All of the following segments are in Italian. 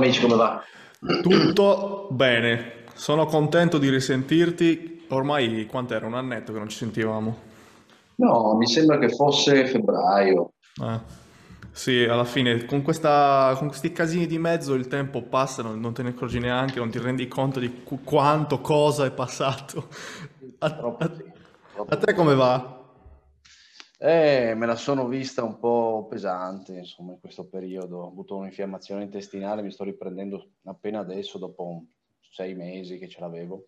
amici, come va? Tutto bene, sono contento di risentirti. Ormai quant'era? Un annetto che non ci sentivamo. No, mi sembra che fosse febbraio. Eh, sì, alla fine con questa, con questi casini di mezzo il tempo passa, non, non te ne accorgi neanche, non ti rendi conto di qu- quanto cosa è passato. A, a- a te come va? Eh, me la sono vista un po' pesante, insomma, in questo periodo. Ho avuto un'infiammazione intestinale, mi sto riprendendo appena adesso, dopo sei mesi che ce l'avevo.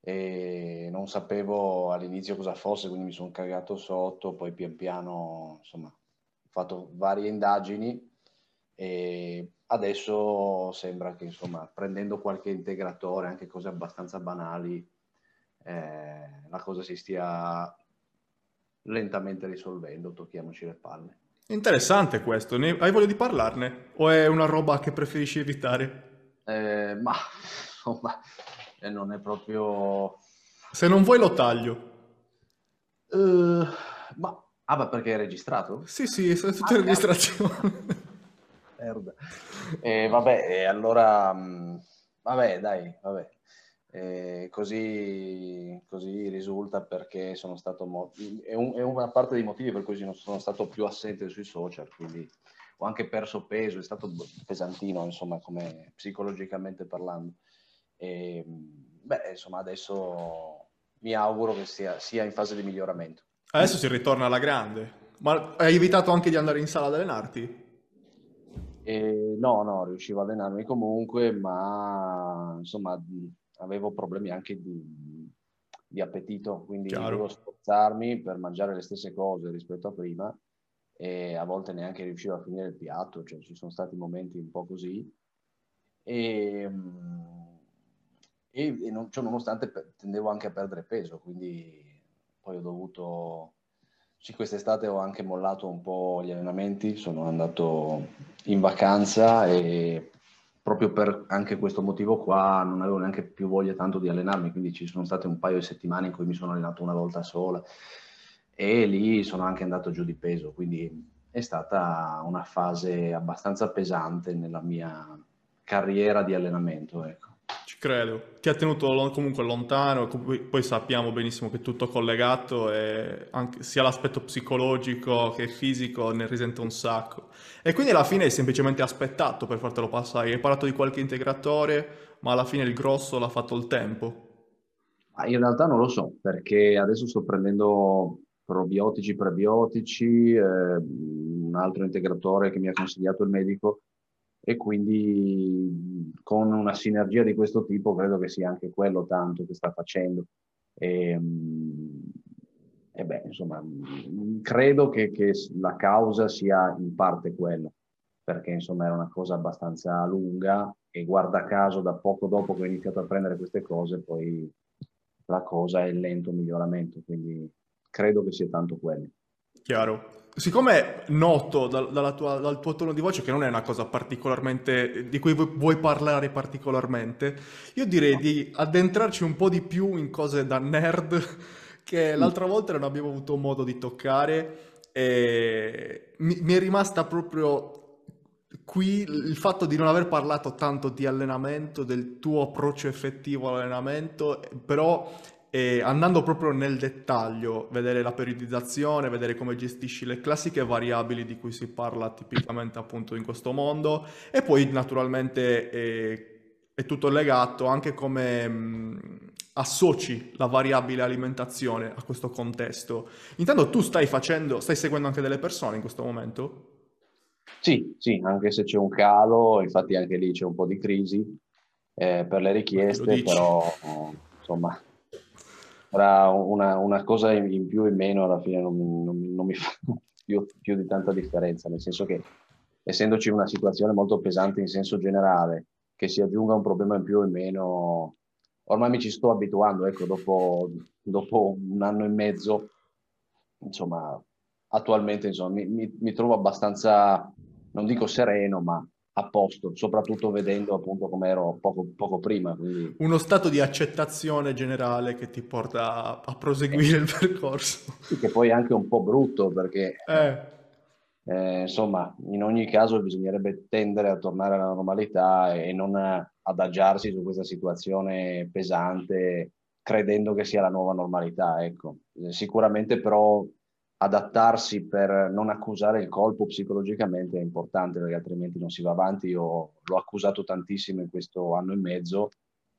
E non sapevo all'inizio cosa fosse, quindi mi sono cagato sotto, poi pian piano, insomma, ho fatto varie indagini e adesso sembra che, insomma, prendendo qualche integratore, anche cose abbastanza banali, eh, la cosa si stia lentamente risolvendo, tocchiamoci le palle. Interessante questo, ne- hai voglia di parlarne? O è una roba che preferisci evitare? Eh, ma insomma, eh, non è proprio... Se non vuoi lo taglio. Eh, ma... Ah, ma perché è registrato? Sì, sì, sono tutte Ah, registrazioni. Merda. Eh, vabbè, e allora... mh, Vabbè, dai, vabbè. Eh, così, così risulta perché sono stato... mo- È, un- è una parte dei motivi per cui sono sono stato più assente sui social, quindi ho anche perso peso, è stato pesantino, insomma, come psicologicamente parlando. E, beh, insomma, adesso mi auguro che sia, sia in fase di miglioramento. Adesso si ritorna alla grande. Ma hai evitato anche di andare in sala ad allenarti? E, no, no, riuscivo a allenarmi comunque, ma insomma, avevo problemi anche di, di appetito, quindi dovevo Chiaro. sforzarmi per mangiare le stesse cose rispetto a prima e a volte neanche riuscivo a finire il piatto, cioè ci sono stati momenti un po' così. E, mh, e, e non, ciò nonostante pe- tendevo anche a perdere peso, quindi poi ho dovuto, sì, quest'estate ho anche mollato un po' gli allenamenti, sono andato in vacanza e proprio per anche questo motivo qua non avevo neanche più voglia tanto di allenarmi, quindi ci sono state un paio di settimane in cui mi sono allenato una volta sola e lì sono anche andato giù di peso, quindi è stata una fase abbastanza pesante nella mia carriera di allenamento, ecco. Credo. Ti ha tenuto comunque lontano, poi sappiamo benissimo che è tutto collegato e anche sia l'aspetto psicologico che fisico ne risente un sacco. E quindi alla fine hai semplicemente aspettato per fartelo passare. Hai parlato di qualche integratore, ma alla fine il grosso l'ha fatto il tempo. Ma in realtà non lo so, perché adesso sto prendendo probiotici, prebiotici, eh, un altro integratore che mi ha consigliato il medico e quindi con una sinergia di questo tipo credo che sia anche quello tanto che sta facendo. E, mm, e beh, insomma, mm, credo che, che la causa sia in parte quella, perché insomma era una cosa abbastanza lunga e guarda caso da poco dopo che ho iniziato a prendere queste cose, poi la cosa è il lento miglioramento, quindi credo che sia tanto quello. Chiaro. Siccome noto dal, tua- dal tuo tono di voce che non è una cosa particolarmente di cui vu- vuoi parlare particolarmente, io direi di addentrarci un po' di più in cose da nerd che l'altra volta non abbiamo avuto modo di toccare e mi, mi è rimasta proprio qui il fatto di non aver parlato tanto di allenamento, del tuo approccio effettivo all'allenamento, però e andando proprio nel dettaglio, vedere la periodizzazione, vedere come gestisci le classiche variabili di cui si parla tipicamente appunto in questo mondo e poi naturalmente eh, è tutto legato anche come mh, associ la variabile alimentazione a questo contesto. Intanto tu stai facendo, stai seguendo anche delle persone in questo momento? Sì, sì, anche se c'è un calo, infatti anche lì c'è un po' di crisi eh, per le richieste, però eh, insomma era una, una cosa in, più o in meno alla fine non, non non mi fa più, più di tanta differenza, nel senso che essendoci una situazione molto pesante in senso generale, che si aggiunga un problema in più o in meno, ormai mi ci sto abituando, ecco, dopo, dopo un anno e mezzo, insomma, attualmente insomma, mi, mi- mi trovo abbastanza, non dico sereno, ma a posto, soprattutto vedendo appunto come ero poco, poco prima, quindi Uno stato di accettazione generale che ti porta a, a eh, proseguire il percorso. che poi è anche un po' brutto perché Eh, eh, insomma, in ogni caso bisognerebbe tendere a tornare alla normalità e non adagiarsi su questa situazione pesante credendo che sia la nuova normalità. Ecco. Eh, sicuramente però adattarsi per non accusare il colpo psicologicamente è importante perché altrimenti non si va avanti. Io l'ho accusato tantissimo in questo anno e mezzo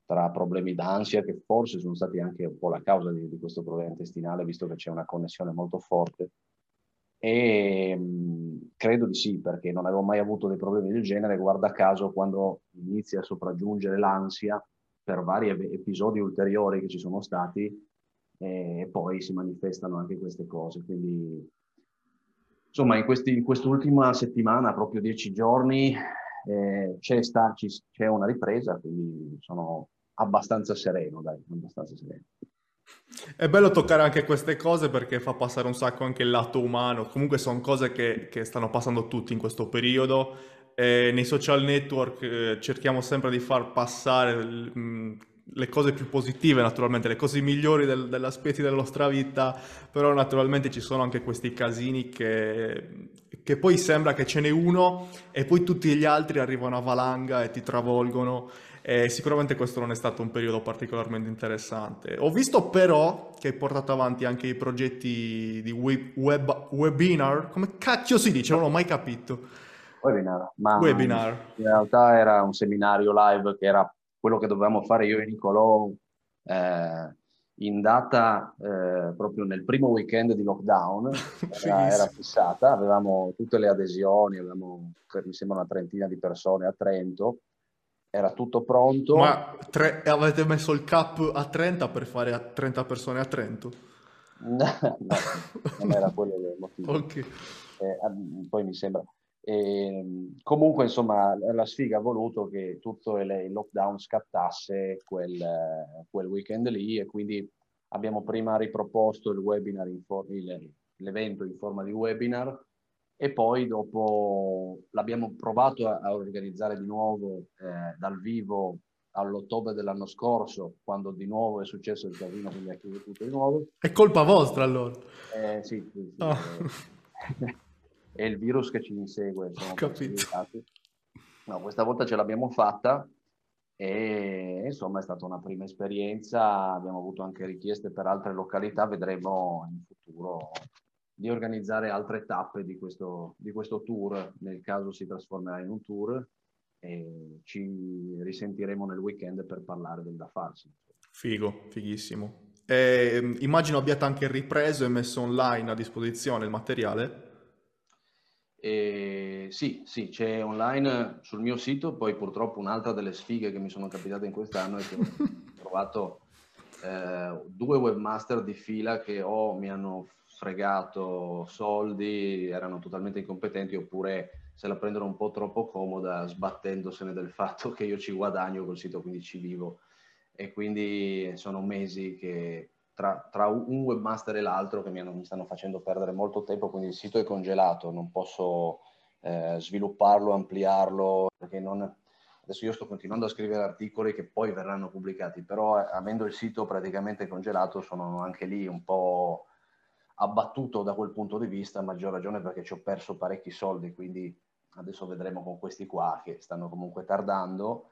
tra problemi d'ansia che forse sono stati anche un po' la causa di, di questo problema intestinale visto che c'è una connessione molto forte e mh, credo di sì perché non avevo mai avuto dei problemi del genere guarda caso quando inizia a sopraggiungere l'ansia per vari episodi ulteriori che ci sono stati e poi si manifestano anche queste cose. Quindi, insomma, in, questi, in quest'ultima settimana, proprio dieci giorni, eh, c'è, sta, c'è una ripresa, quindi sono abbastanza sereno, dai, abbastanza sereno. È bello toccare anche queste cose perché fa passare un sacco anche il lato umano. Comunque sono cose che, che stanno passando tutti in questo periodo e nei social network eh, cerchiamo sempre di far passare mh, mm, le cose più positive, naturalmente, le cose migliori del, degli aspetti della nostra vita, però naturalmente ci sono anche questi casini che, che poi sembra che ce n'è uno e poi tutti gli altri arrivano a valanga e ti travolgono. E sicuramente questo non è stato un periodo particolarmente interessante. Ho visto però che hai portato avanti anche i progetti di web, web webinar, come cacchio si dice? Non l'ho mai capito. Webinar, ma webinar. in realtà era un seminario live che era quello che dovevamo fare io e Nicolò eh, in data eh, proprio nel primo weekend di lockdown, era, era, fissata, avevamo tutte le adesioni, avevamo mi sembra una trentina di persone a Trento, era tutto pronto. Ma tre, avete messo il cap a 30 per fare a 30 persone a Trento? no, no non era quello il motivo. Okay. Eh, poi mi sembra, e, ehm, comunque, insomma, la sfiga ha voluto che tutto il, il lockdown scattasse quel, quel, weekend lì e quindi abbiamo prima riproposto il webinar in for- il, l'evento in forma di webinar e poi dopo l'abbiamo provato a, a organizzare di nuovo eh, dal vivo all'ottobre dell'anno scorso, quando di nuovo è successo il casino, quindi ha chiuso tutto di nuovo. È colpa vostra allora? Eh, sì, sì, sì. Oh. è il virus che ci insegue. Capito. No, questa volta ce l'abbiamo fatta e insomma è stata una prima esperienza, abbiamo avuto anche richieste per altre località, vedremo in futuro di organizzare altre tappe di questo, di questo tour, nel caso si trasformerà in un tour e ci risentiremo nel weekend per parlare del da farsi. Figo, fighissimo. E, immagino abbiate anche ripreso e messo online a disposizione il materiale. E sì, sì, c'è online sul mio sito, poi purtroppo un'altra delle sfighe che mi sono capitate in quest'anno è che ho trovato eh, due webmaster di fila che o mi hanno fregato soldi, erano totalmente incompetenti, oppure se la prendono un po' troppo comoda sbattendosene del fatto che io ci guadagno col sito, quindi ci vivo. E quindi sono mesi che tra, tra, un webmaster e l'altro che mi, hanno, mi, stanno facendo perdere molto tempo, quindi il sito è congelato, non posso eh, svilupparlo, ampliarlo, perché non... adesso io sto continuando a scrivere articoli che poi verranno pubblicati, però eh, avendo il sito praticamente congelato sono anche lì un po' abbattuto da quel punto di vista, a maggior ragione perché ci ho perso parecchi soldi, quindi adesso vedremo con questi qua che stanno comunque tardando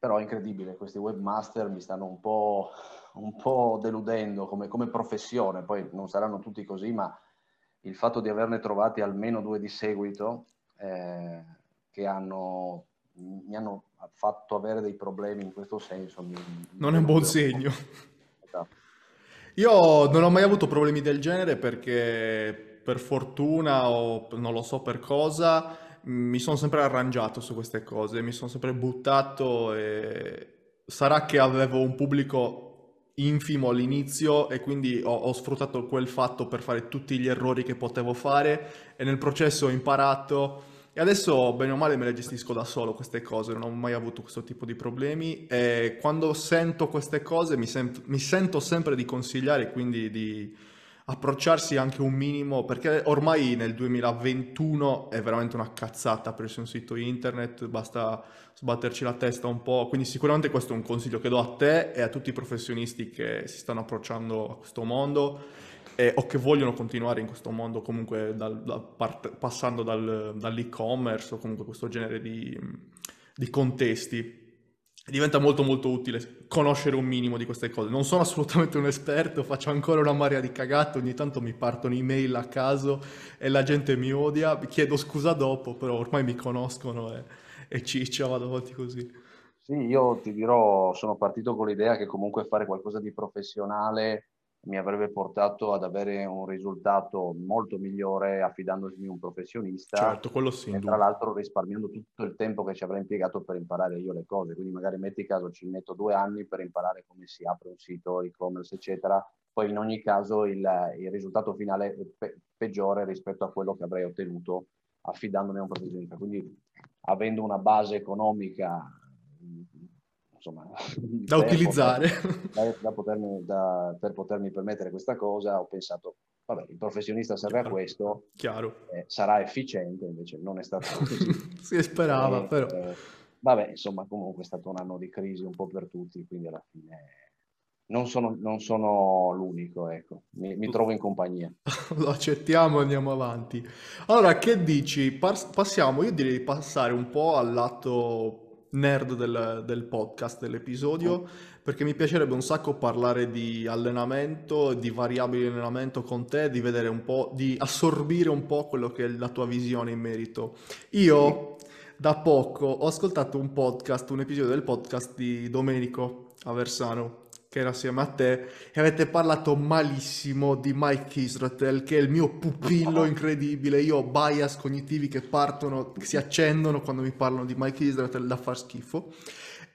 però è incredibile, questi webmaster mi stanno un po', un po deludendo come, come, professione, poi non saranno tutti così, ma il fatto di averne trovati almeno due di seguito eh, che hanno, mi hanno fatto avere dei problemi in questo senso. Mi, non è un buon segno. Esatto. Io non ho mai avuto problemi del genere perché per fortuna o non lo so per cosa mi sono sempre arrangiato su queste cose, mi sono sempre buttato e sarà che avevo un pubblico infimo all'inizio e quindi ho, ho, sfruttato quel fatto per fare tutti gli errori che potevo fare e nel processo ho imparato. E adesso bene o male me le gestisco da solo queste cose, non ho mai avuto questo tipo di problemi e quando sento queste cose mi, sento, mi sento sempre di consigliare quindi di approcciarsi anche un minimo, perché ormai nel 2021 è veramente una cazzata aprirsi un sito internet, basta sbatterci la testa un po', quindi sicuramente questo è un consiglio che do a te e a tutti i professionisti che si stanno approcciando a questo mondo. eh, o che vogliono continuare in questo mondo comunque dal, da part, passando dal, dall'e-commerce o comunque questo genere di, di contesti diventa molto molto utile conoscere un minimo di queste cose. Non sono assolutamente un esperto, faccio ancora una marea di cagate, ogni tanto mi partono email a caso e la gente mi odia, chiedo scusa dopo, però ormai mi conoscono e, e ciccia, vado avanti così. Sì, io ti dirò, sono partito con l'idea che comunque fare qualcosa di professionale mi avrebbe portato ad avere un risultato molto migliore affidandomi a un professionista. Certo, quello sì. E tra l'altro risparmiando tutto il tempo che ci avrei impiegato per imparare io le cose. Quindi magari metti caso ci metto due anni per imparare come si apre un sito e-commerce, eccetera. Poi in ogni caso il, il risultato finale è pe- peggiore rispetto a quello che avrei ottenuto affidandomi a un professionista. Quindi avendo una base economica insomma, da utilizzare. Poter, da, potermi, da, per potermi permettere questa cosa ho pensato, vabbè, il professionista serve a questo, eh, sarà efficiente, invece non è stato così. si sperava, e, però. Eh, vabbè, insomma, comunque è stato un anno di crisi un po' per tutti, quindi alla fine non sono, non sono l'unico, ecco, mi, mi, trovo in compagnia. Lo accettiamo e andiamo avanti. Allora, che dici? passiamo, io direi di passare un po' al lato nerd del, del podcast, dell'episodio, perché mi piacerebbe un sacco parlare di allenamento, di variabili di allenamento con te, di vedere un po', di assorbire un po' quello che è la tua visione in merito. Io da poco ho ascoltato un podcast, un episodio del podcast di Domenico Aversano che era assieme a te, e avete parlato malissimo di Mike Israel, che è il mio pupillo incredibile. Io ho bias cognitivi che partono, che si accendono quando mi parlano di Mike Israel da far schifo.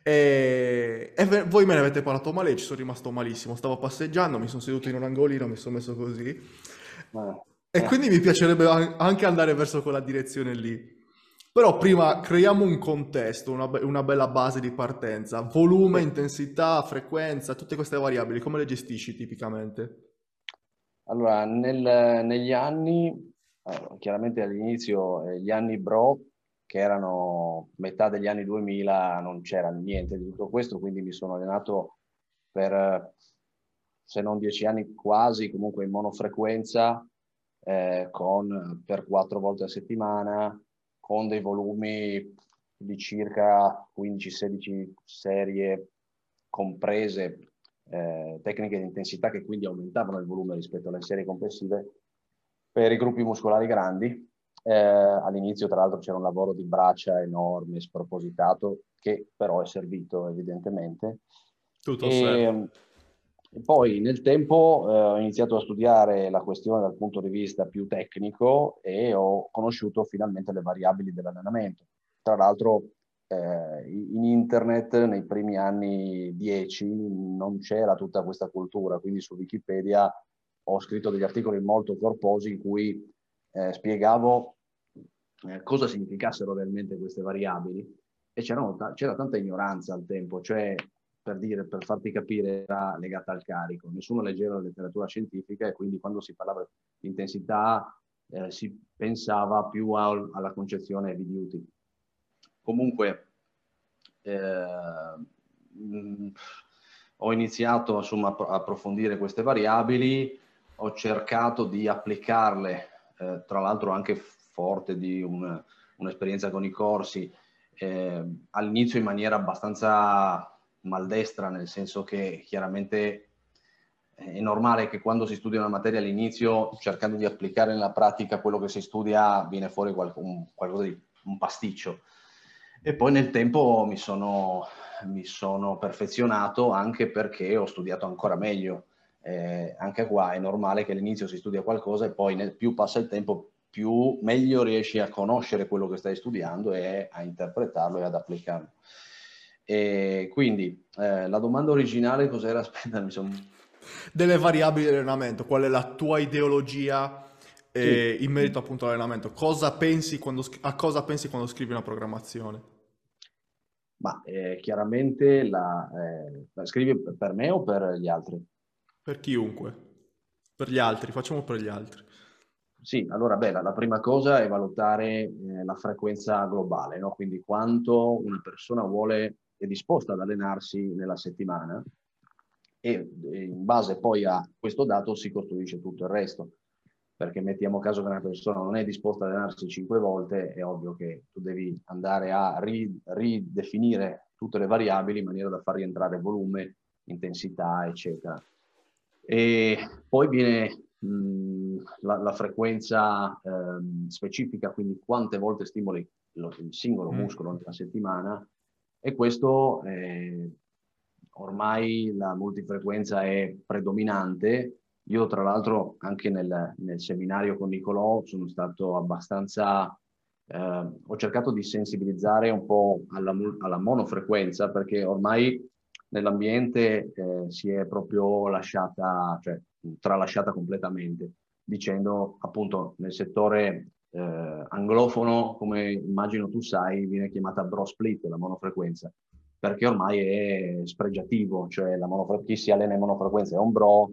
E, e, voi me ne avete parlato male, e ci sono rimasto malissimo. Stavo passeggiando, mi sono seduto in un angolino, mi sono messo così. E quindi mi piacerebbe anche andare verso quella direzione lì. Però prima creiamo un contesto, una, be- una, bella base di partenza, volume, intensità, frequenza, tutte queste variabili, come le gestisci tipicamente? Allora, nel, negli anni, allora, chiaramente all'inizio, eh, gli anni bro, che erano metà degli anni 2000, non c'era niente di tutto questo, quindi mi sono allenato per, se non dieci anni quasi, comunque in monofrequenza, eh, con, per quattro volte a settimana, con dei volumi di circa 15-16 serie comprese, eh, tecniche di intensità che quindi aumentavano il volume rispetto alle serie complessive per i gruppi muscolari grandi. Eh, all'inizio, tra l'altro, c'era un lavoro di braccia enorme, spropositato, che però è servito evidentemente. Tutto e, poi nel tempo eh, ho iniziato a studiare la questione dal punto di vista più tecnico e ho conosciuto finalmente le variabili dell'allenamento. Tra l'altro eh, in internet nei primi anni 10 non c'era tutta questa cultura, quindi su Wikipedia ho scritto degli articoli molto corposi in cui eh, spiegavo eh, cosa significassero realmente queste variabili. E c'era tanta ignoranza al tempo, cioè per dire, per farti capire, era legata al carico. Nessuno leggeva la letteratura scientifica e quindi quando si parlava di intensità eh, si pensava più al, alla concezione heavy duty. Comunque, eh, mh, ho iniziato insomma, a approfondire queste variabili, ho cercato di applicarle, eh, tra l'altro anche forte di un, un'esperienza con i corsi, eh, all'inizio in maniera abbastanza maldestra, nel senso che chiaramente è normale che quando si studia una materia all'inizio, cercando di applicare nella pratica quello che si studia, viene fuori qualcun, qualcosa di un pasticcio. E poi nel tempo mi sono, mi sono perfezionato anche perché ho studiato ancora meglio. Eh, anche qua è normale che all'inizio si studia qualcosa e poi nel, più passa il tempo, più meglio riesci a conoscere quello che stai studiando e a interpretarlo e ad applicarlo. E quindi eh, la domanda originale cos'era? Aspetta, mi sono... Delle variabili di allenamento, qual è la tua ideologia eh, sì. in merito appunto all'allenamento? Cosa pensi quando, a cosa pensi quando scrivi una programmazione? Ma eh, chiaramente la, eh, la scrivi per me o per gli altri? Per chiunque. Per gli altri, facciamo per gli altri. Sì, allora beh, la, la prima cosa è valutare eh, la frequenza globale, no? quindi quanto una persona vuole è disposta ad allenarsi nella settimana e in base poi a questo dato si costruisce tutto il resto. Perché mettiamo caso che una persona non è disposta ad allenarsi cinque volte, è ovvio che tu devi andare a ridefinire tutte le variabili in maniera da far rientrare volume, intensità, eccetera. E poi viene mh, la, la, frequenza eh, specifica, quindi quante volte stimoli lo, il singolo mm. muscolo nella settimana e questo eh, ormai la multifrequenza è predominante. Io tra l'altro anche nel, nel seminario con Nicolò sono stato abbastanza eh, ho cercato di sensibilizzare un po' alla, alla monofrequenza perché ormai nell'ambiente eh, si è proprio lasciata, cioè tralasciata completamente, dicendo appunto nel settore eh, anglofono, come immagino tu sai, viene chiamata bro split, la monofrequenza, perché ormai è spregiativo, cioè la monofre- chi si allena in monofrequenza è un bro,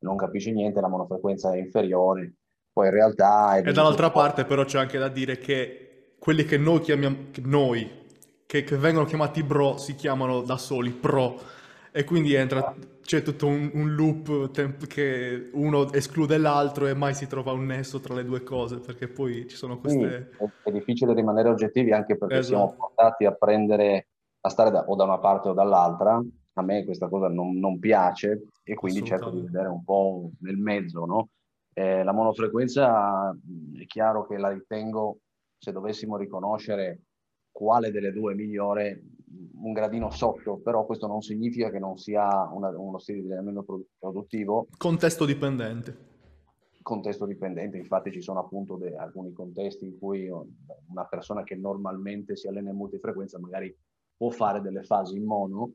non capisce niente, la monofrequenza è inferiore, poi in realtà... e dall'altra parte però c'è anche da dire che quelli che noi chiamiamo, noi, che, che, vengono chiamati bro, si chiamano da soli pro, e quindi entra, c'è tutto un, un loop temp- che uno esclude l'altro e mai si trova un nesso tra le due cose, perché poi ci sono queste... Sì, è, difficile rimanere oggettivi anche perché esatto. siamo portati a prendere, a stare da, o da una parte o dall'altra. A me questa cosa non, non piace e quindi cerco di vedere un po' nel mezzo, no? Eh, la monofrequenza è chiaro che la ritengo, se dovessimo riconoscere quale delle due migliore, un gradino sotto, però questo non significa che non sia una, uno stile di allenamento produttivo. Contesto dipendente. Contesto dipendente, infatti ci sono appunto de, alcuni contesti in cui una persona che normalmente si allena in multifrequenza magari può fare delle fasi in mono.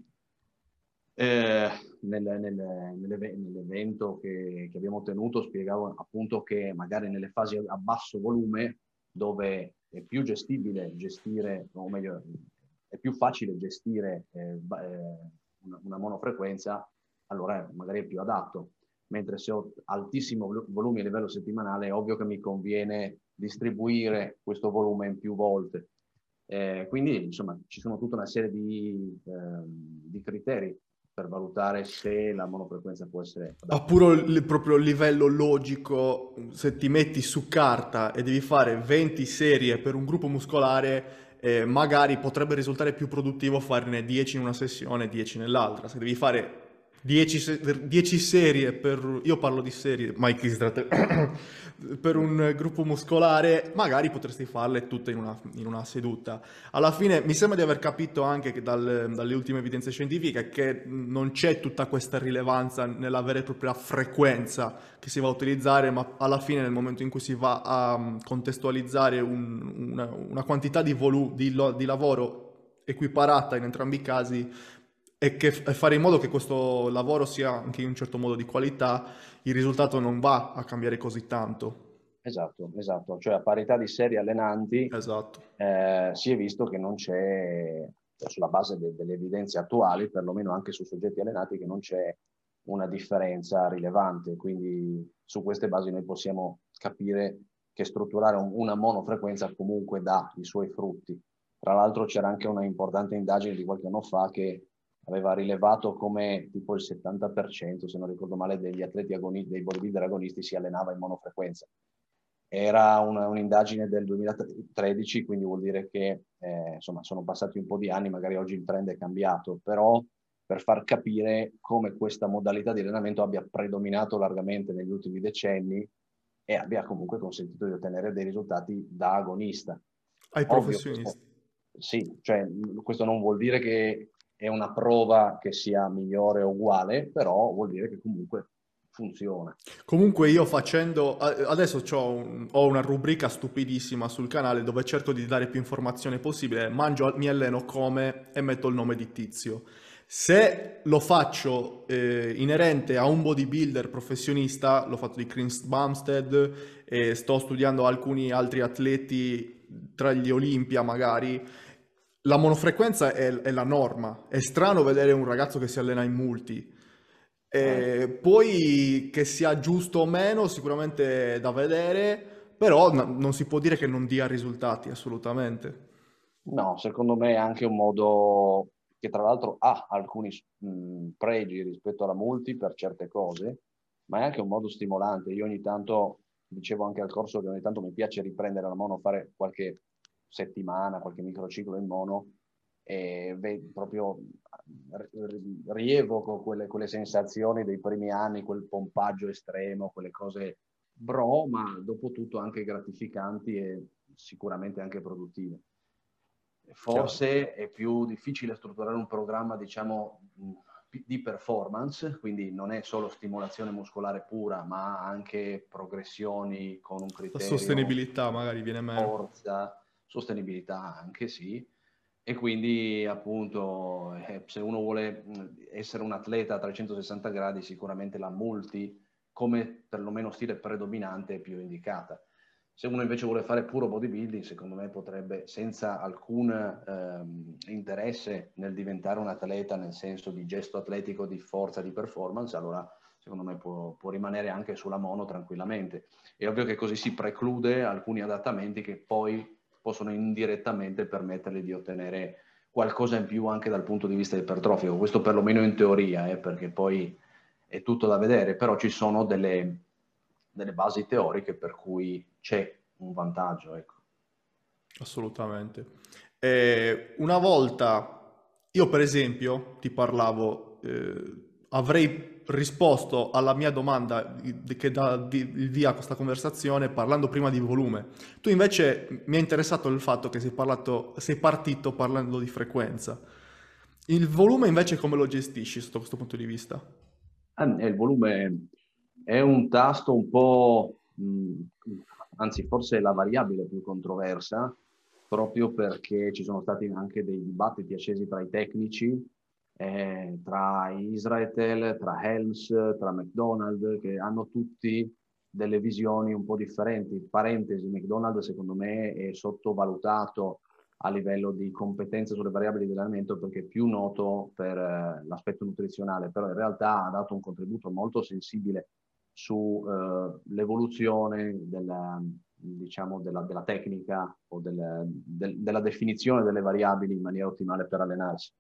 Eh, nel, nel, nell'evento che, che abbiamo tenuto spiegavo appunto che magari nelle fasi a basso volume dove è più gestibile gestire, o meglio, è più facile gestire eh, eh, una, una, monofrequenza, allora magari è più adatto. Mentre se ho altissimo volume a livello settimanale, è ovvio che mi conviene distribuire questo volume in più volte. Eh, quindi, insomma, ci sono tutta una serie di, eh, di criteri per valutare se la monofrequenza può essere... A puro il, proprio livello logico, se ti metti su carta e devi fare 20 serie per un gruppo muscolare, eh, magari potrebbe risultare più produttivo farne 10 in una sessione e 10 nell'altra. Se devi fare 10, 10 serie per... io parlo di serie, Mike Isdrat, per un gruppo muscolare, magari potresti farle tutte in una, in una, seduta. Alla fine mi sembra di aver capito anche che dal, dalle ultime evidenze scientifiche che non c'è tutta questa rilevanza nella vera e propria frequenza che si va a utilizzare, ma alla fine nel momento in cui si va a mm, contestualizzare un, una, una, quantità di, volu- di, di lavoro equiparata in entrambi i casi, e, che, e fare in modo che questo lavoro sia anche in un certo modo di qualità, il risultato non va a cambiare così tanto. Esatto, esatto, cioè a parità di serie allenanti esatto. eh, si è visto che non c'è, cioè sulla base de- delle evidenze attuali, perlomeno anche su soggetti allenati, che non c'è una differenza rilevante, quindi su queste basi noi possiamo capire che strutturare un, una monofrequenza comunque dà i suoi frutti. Tra l'altro c'era anche una importante indagine di qualche anno fa che aveva rilevato come tipo il 70%, se non ricordo male, degli atleti agonisti, dei bodybuilder agonisti si allenava in monofrequenza. Era una, un'indagine del 2013, quindi vuol dire che eh, insomma, sono passati un po' di anni, magari oggi il trend è cambiato, però per far capire come questa modalità di allenamento abbia predominato largamente negli ultimi decenni e abbia comunque consentito di ottenere dei risultati da agonista. Ai professionisti. Ovvio, sì, cioè questo non vuol dire che è una prova che sia migliore o uguale, però vuol dire che comunque funziona. Comunque io facendo, adesso un, ho una rubrica stupidissima sul canale dove cerco di dare più informazione possibile, mangio, mi alleno come e metto il nome di tizio. Se lo faccio eh, inerente a un bodybuilder professionista, l'ho fatto di Chris Bumstead e sto studiando alcuni altri atleti tra gli Olimpia magari, la monofrequenza è, è, la norma. È strano vedere un ragazzo che si allena in multi. Eh. Poi che sia giusto o meno, sicuramente da vedere, però no, non si può dire che non dia risultati, assolutamente. No, secondo me è anche un modo che tra l'altro ha alcuni mh, pregi rispetto alla multi per certe cose, ma è anche un modo stimolante. Io ogni tanto, dicevo anche al corso che ogni tanto mi piace riprendere la mono, fare qualche settimana, qualche microciclo in mono e proprio rievoco quelle, quelle sensazioni dei primi anni, quel pompaggio estremo, quelle cose bro, ma dopo tutto anche gratificanti e sicuramente anche produttive. Forse è più difficile strutturare un programma, diciamo, di performance, quindi non è solo stimolazione muscolare pura, ma anche progressioni con un criterio. La sostenibilità magari viene meno. Forza, sostenibilità anche sì. E quindi appunto eh, se uno vuole essere un atleta a 360 gradi, sicuramente la multi come perlomeno stile predominante è più indicata. Se uno invece vuole fare puro bodybuilding, secondo me potrebbe, senza alcun ehm, interesse nel diventare un atleta nel senso di gesto atletico, di forza, di performance, allora secondo me può, può rimanere anche sulla mono tranquillamente. È ovvio che così si preclude alcuni adattamenti che poi possono indirettamente permettergli di ottenere qualcosa in più anche dal punto di vista ipertrofico. Questo perlomeno in teoria, eh, perché poi è tutto da vedere, però ci sono delle, delle basi teoriche per cui c'è un vantaggio. Ecco. Assolutamente. Eh, una volta, io per esempio, ti parlavo, eh, avrei risposto alla mia domanda che dà il via a questa conversazione parlando prima di volume. Tu invece mi è interessato il fatto che sei, parlato, sei partito parlando di frequenza. Il volume invece come lo gestisci sotto questo punto di vista? Eh, il volume è un tasto un po', anzi forse è la variabile più controversa, proprio perché ci sono stati anche dei dibattiti accesi tra i tecnici, eh, tra Israel, tra Helms, tra McDonald's, che hanno tutti delle visioni un po' differenti. Parentesi, McDonald's secondo me è sottovalutato a livello di competenze sulle variabili di allenamento perché è più noto per eh, l'aspetto nutrizionale, però in realtà ha dato un contributo molto sensibile sull'evoluzione eh, della, diciamo, della, della, tecnica o del, del, della definizione delle variabili in maniera ottimale per allenarsi.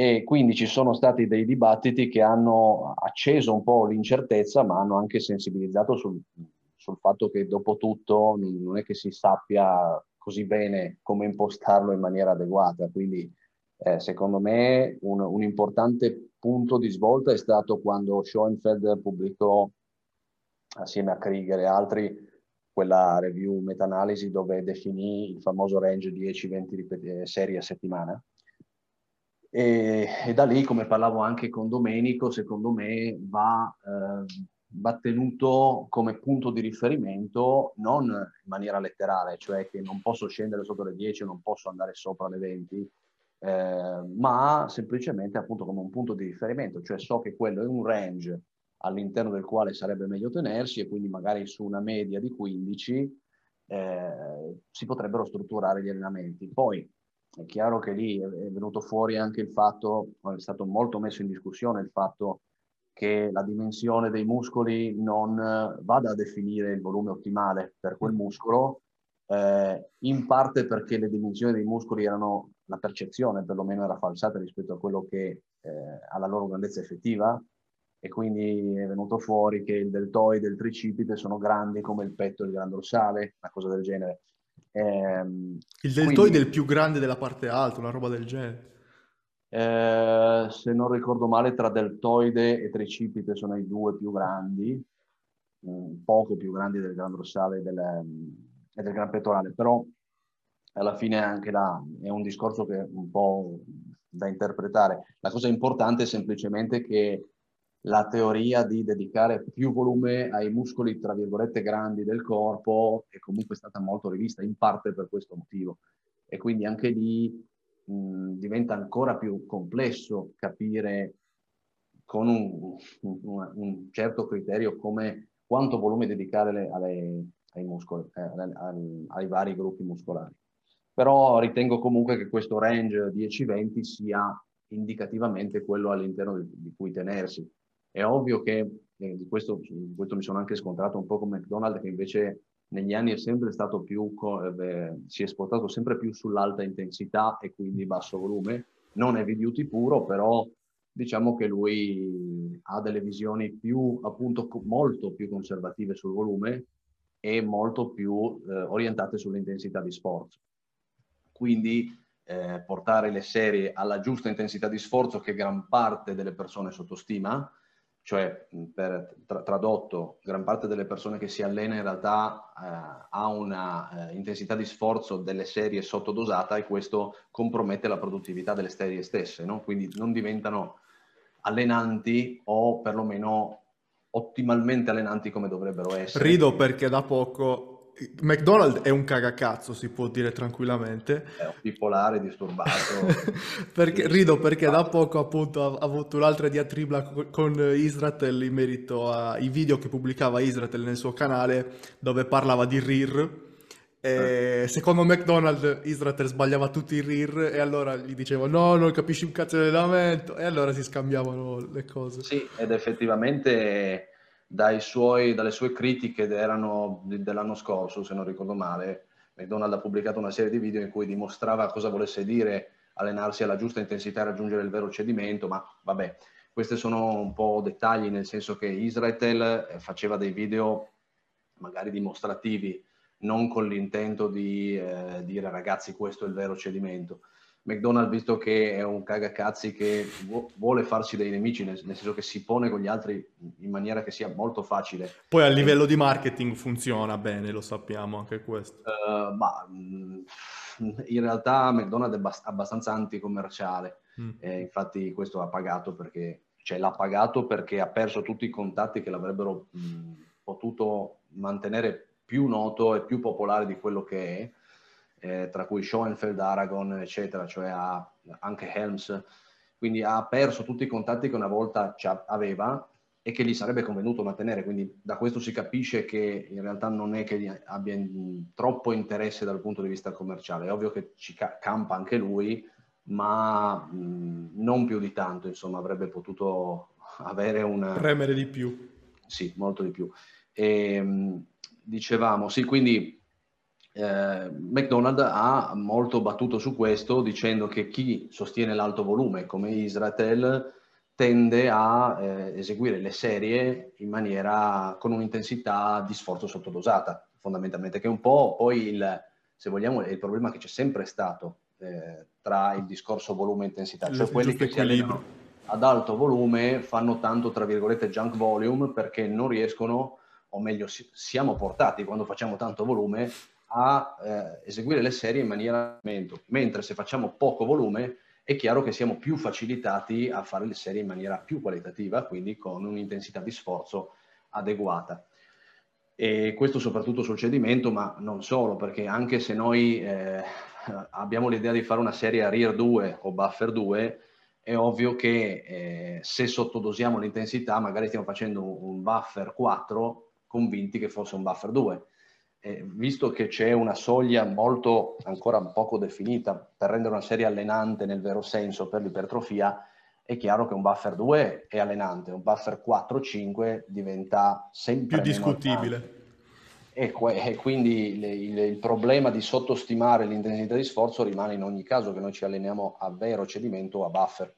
E quindi ci sono stati dei dibattiti che hanno acceso un po' l'incertezza, ma hanno anche sensibilizzato sul, sul fatto che dopo tutto non è che si sappia così bene come impostarlo in maniera adeguata. Quindi eh, secondo me un, un, importante punto di svolta è stato quando Schoenfeld pubblicò assieme a Krieger e altri quella review meta-analisi dove definì il famoso range 10-20 serie a settimana. E, e, da lì, come parlavo anche con Domenico, secondo me va eh, va tenuto come punto di riferimento non in maniera letterale, cioè che non posso scendere sotto le 10 o non posso andare sopra le 20, eh, ma semplicemente appunto come un punto di riferimento, cioè so che quello è un range all'interno del quale sarebbe meglio tenersi e quindi magari su una media di 15 eh, si potrebbero strutturare gli allenamenti. Poi è chiaro che lì è venuto fuori anche il fatto, è stato molto messo in discussione il fatto che la dimensione dei muscoli non eh, vada a definire il volume ottimale per quel muscolo, eh, in parte perché le dimensioni dei muscoli erano, la percezione perlomeno era falsata rispetto a quello che eh, alla loro grandezza effettiva e quindi è venuto fuori che il deltoide e il tricipite sono grandi come il petto e il gran dorsale, una cosa del genere. Eh, il deltoide quindi, è il più grande della parte alta, una roba del genere. Eh, se non ricordo male, tra deltoide e tricipite sono i due più grandi, un poco più grandi del gran dorsale e del, e del gran pettorale, però alla fine anche là è un discorso che è un po' da interpretare. La cosa importante è semplicemente che la teoria di dedicare più volume ai muscoli, tra virgolette, grandi del corpo è comunque stata molto rivista, in parte per questo motivo. E quindi anche lì mh, diventa ancora più complesso capire con un, un, un, certo criterio come quanto volume dedicare alle, alle, ai, muscoli, eh, ai, ai vari gruppi muscolari. Però ritengo comunque che questo range 10-20 sia indicativamente quello all'interno di, di cui tenersi. È ovvio che, eh, di, questo, questo mi sono anche scontrato un po' con McDonald's, che invece negli anni è sempre stato più, eh, si è spostato sempre più sull'alta intensità e quindi basso volume, non è beauty puro, però diciamo che lui ha delle visioni più, appunto, molto più conservative sul volume e molto più eh, orientate sull'intensità di sforzo. Quindi eh, portare le serie alla giusta intensità di sforzo che gran parte delle persone sottostima, cioè per tra, tradotto, gran parte delle persone che si allena in realtà eh, ha una eh, intensità di sforzo delle serie sottodosata e questo compromette la produttività delle serie stesse, no? quindi non diventano allenanti o perlomeno ottimalmente allenanti come dovrebbero essere. Rido perché da poco McDonald's è un cagacazzo, si può dire tranquillamente. È un bipolare disturbato. perché, rido perché da poco appunto ha avuto un'altra diatriba con Israel in merito ai video che pubblicava Israel nel suo canale dove parlava di RIR. E eh. secondo McDonald's Israel sbagliava tutti i RIR e allora gli dicevo no, non capisci un cazzo di allenamento e allora si scambiavano le cose. Sì, ed effettivamente suoi, dalle sue critiche dell'anno scorso, se non ricordo male, McDonald ha pubblicato una serie di video in cui dimostrava cosa volesse dire allenarsi alla giusta intensità e raggiungere il vero cedimento, ma vabbè, questi sono un po' dettagli, nel senso che Israel eh, faceva dei video magari dimostrativi, non con l'intento di eh, dire ragazzi questo è il vero cedimento. McDonald's, visto che è un cagacazzi che vuole farsi dei nemici, nel, senso che si pone con gli altri in maniera che sia molto facile. Poi a livello di marketing funziona bene, lo sappiamo anche questo. Uh, ma mm, in realtà McDonald's è bast- abbastanza anticommerciale, mm. eh, infatti questo ha pagato perché, cioè l'ha pagato perché ha perso tutti i contatti che l'avrebbero mh, mm, potuto mantenere più noto e più popolare di quello che è eh, tra cui Schoenfeld, Aragon, eccetera, cioè ha anche Helms, quindi ha perso tutti i contatti che una volta aveva e che gli sarebbe convenuto mantenere, quindi da questo si capisce che in realtà non è che abbia troppo interesse dal punto di vista commerciale, è ovvio che ci campa anche lui, ma mh, non più di tanto, insomma avrebbe potuto avere un... Premere di più. Sì, molto di più. E, mh, dicevamo, sì, quindi eh, McDonald's ha molto battuto su questo dicendo che chi sostiene l'alto volume come Israel tende a eh, eseguire le serie in maniera con un'intensità di sforzo sottodosata fondamentalmente che è un po' poi il se vogliamo è il problema che c'è sempre stato eh, tra il discorso volume e intensità. Cioè quelli che si allenano ad alto volume fanno tanto tra virgolette junk volume perché non riescono o meglio siamo portati quando facciamo tanto volume a eh, eseguire le serie in maniera mentre se facciamo poco volume è chiaro che siamo più facilitati a fare le serie in maniera più qualitativa, quindi con un'intensità di sforzo adeguata. E questo soprattutto sul cedimento, ma non solo, perché anche se noi eh, abbiamo l'idea di fare una serie a rear 2 o buffer 2, è ovvio che eh, se sottodosiamo l'intensità, magari stiamo facendo un buffer 4 convinti che fosse un buffer 2 eh, visto che c'è una soglia molto ancora poco definita per rendere una serie allenante nel vero senso per l'ipertrofia, è chiaro che un buffer 2 è allenante, un buffer 4-5 diventa sempre più discutibile. E, e, quindi il, il, il, problema di sottostimare l'intensità di sforzo rimane in ogni caso che noi ci alleniamo a vero cedimento a buffer.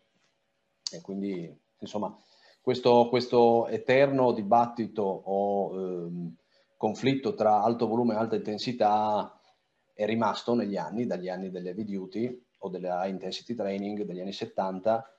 E quindi, insomma, questo, questo eterno dibattito o ehm, conflitto tra alto volume e alta intensità è rimasto negli anni, dagli anni delle heavy duty o high intensity training degli anni 70,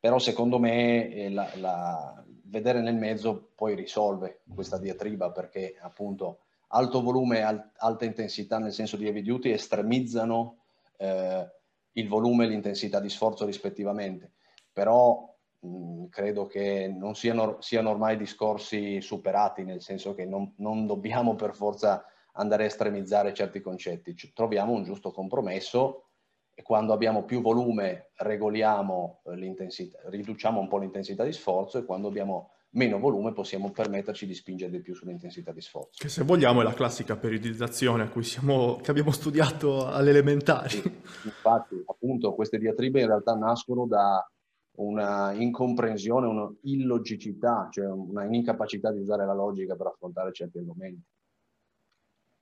però secondo me eh, la, la, vedere nel mezzo poi risolve questa diatriba perché appunto alto volume e al, alta intensità nel senso di heavy duty estremizzano eh, il volume e l'intensità di sforzo rispettivamente, però Mm, credo che non siano, siano, ormai discorsi superati, nel senso che non, non, dobbiamo per forza andare a estremizzare certi concetti, Ci troviamo un giusto compromesso e quando abbiamo più volume regoliamo l'intensità, riduciamo un po' l'intensità di sforzo e quando abbiamo meno volume possiamo permetterci di spingere di più sull'intensità di sforzo. Che se vogliamo è la classica periodizzazione a cui siamo, che abbiamo studiato all'elementare. Sì, infatti, appunto, queste diatribe in realtà nascono da una incomprensione, un'illogicità, cioè una incapacità di usare la logica per affrontare certi argomenti.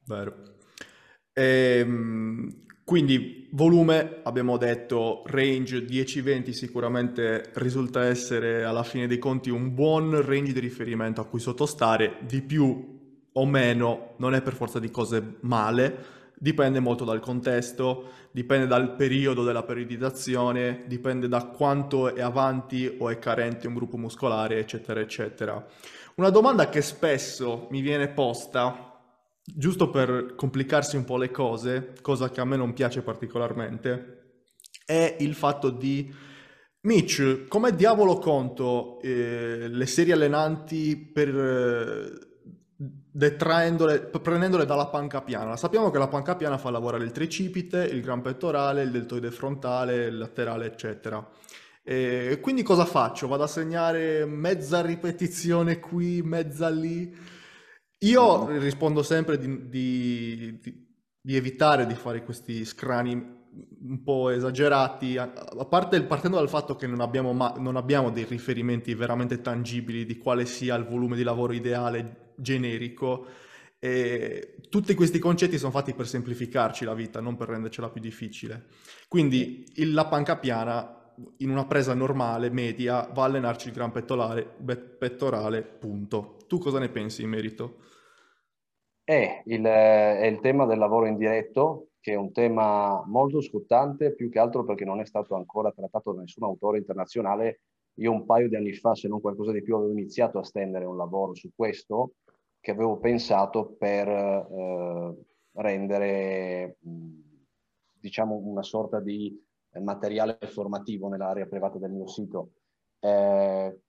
Vero. Ehm, Quindi volume, abbiamo detto, range 10-20 sicuramente risulta essere alla fine dei conti un buon range di riferimento a cui sottostare, di più o meno non è per forza di cose male, dipende molto dal contesto, dipende dal periodo della periodizzazione, dipende da quanto è avanti o è carente un gruppo muscolare, eccetera, eccetera. Una domanda che spesso mi viene posta giusto per complicarsi un po' le cose, cosa che a me non piace particolarmente, è il fatto di Mitch, come diavolo conto eh, le serie allenanti per eh, detraendole, prendendole dalla panca piana? Sappiamo che la panca piana fa lavorare il tricipite, il gran pettorale, il deltoide frontale, il laterale, eccetera. E quindi cosa faccio? Vado a segnare mezza ripetizione qui, mezza lì? Io rispondo sempre di, di, di, di, evitare di fare questi scrani un po' esagerati, a, a parte partendo dal fatto che non abbiamo, ma, non abbiamo dei riferimenti veramente tangibili di quale sia il volume di lavoro ideale generico. E tutti questi concetti sono fatti per semplificarci la vita, non per rendercela più difficile. Quindi il, la panca piana in una presa normale, media, va a allenarci il gran pettorale, pettorale, punto. Tu cosa ne pensi in merito? È il, è il tema del lavoro indiretto, che è un tema molto scottante, più che altro perché non è stato ancora trattato da nessun autore internazionale. Io un paio di anni fa, se non qualcosa di più, avevo iniziato a stendere un lavoro su questo, che avevo pensato per eh, rendere, diciamo, una sorta di materiale formativo nell'area privata del mio sito. Eh,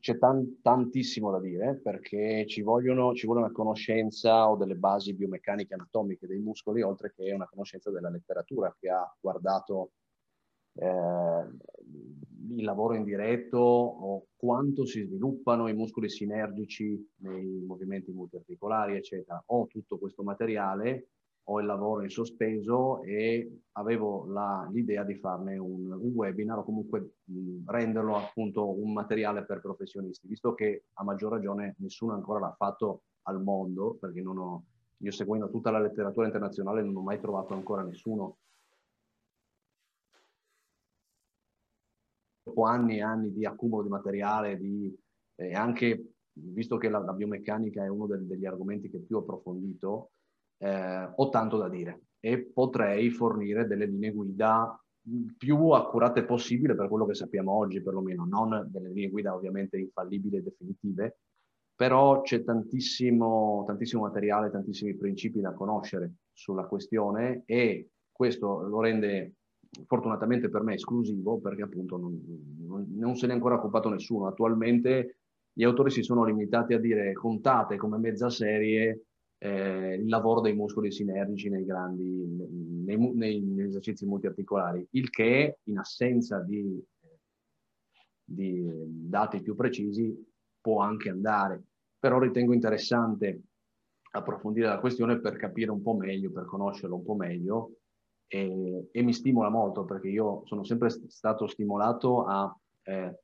c'è tan, tantissimo da dire perché ci, vogliono, ci vuole una conoscenza o delle basi biomeccaniche anatomiche dei muscoli, oltre che una conoscenza della letteratura che ha guardato eh, il lavoro indiretto o quanto si sviluppano i muscoli sinergici nei movimenti multiarticolari, eccetera. Ho tutto questo materiale ho il lavoro in sospeso e avevo la, l'idea di farne un, un, webinar o comunque mh, renderlo appunto un materiale per professionisti, visto che a maggior ragione nessuno ancora l'ha fatto al mondo, perché non ho, io seguendo tutta la letteratura internazionale non ho mai trovato ancora nessuno dopo anni e anni di accumulo di materiale, di, eh, anche visto che la, la, biomeccanica è uno del, degli argomenti che più ho approfondito, eh, ho tanto da dire e potrei fornire delle linee guida più accurate possibile per quello che sappiamo oggi, perlomeno, non delle linee guida ovviamente infallibili e definitive, però c'è tantissimo, tantissimo materiale, tantissimi principi da conoscere sulla questione e questo lo rende fortunatamente per me esclusivo perché appunto non, non, se ne è ancora occupato nessuno. Attualmente gli autori si sono limitati a dire contate come mezza serie eh, il lavoro dei muscoli sinergici nei grandi, nei, nei, negli esercizi multiarticolari, il che in assenza di, di dati più precisi può anche andare, però ritengo interessante approfondire la questione per capire un po' meglio, per conoscerlo un po' meglio e, e mi stimola molto perché io sono sempre stato stimolato a eh,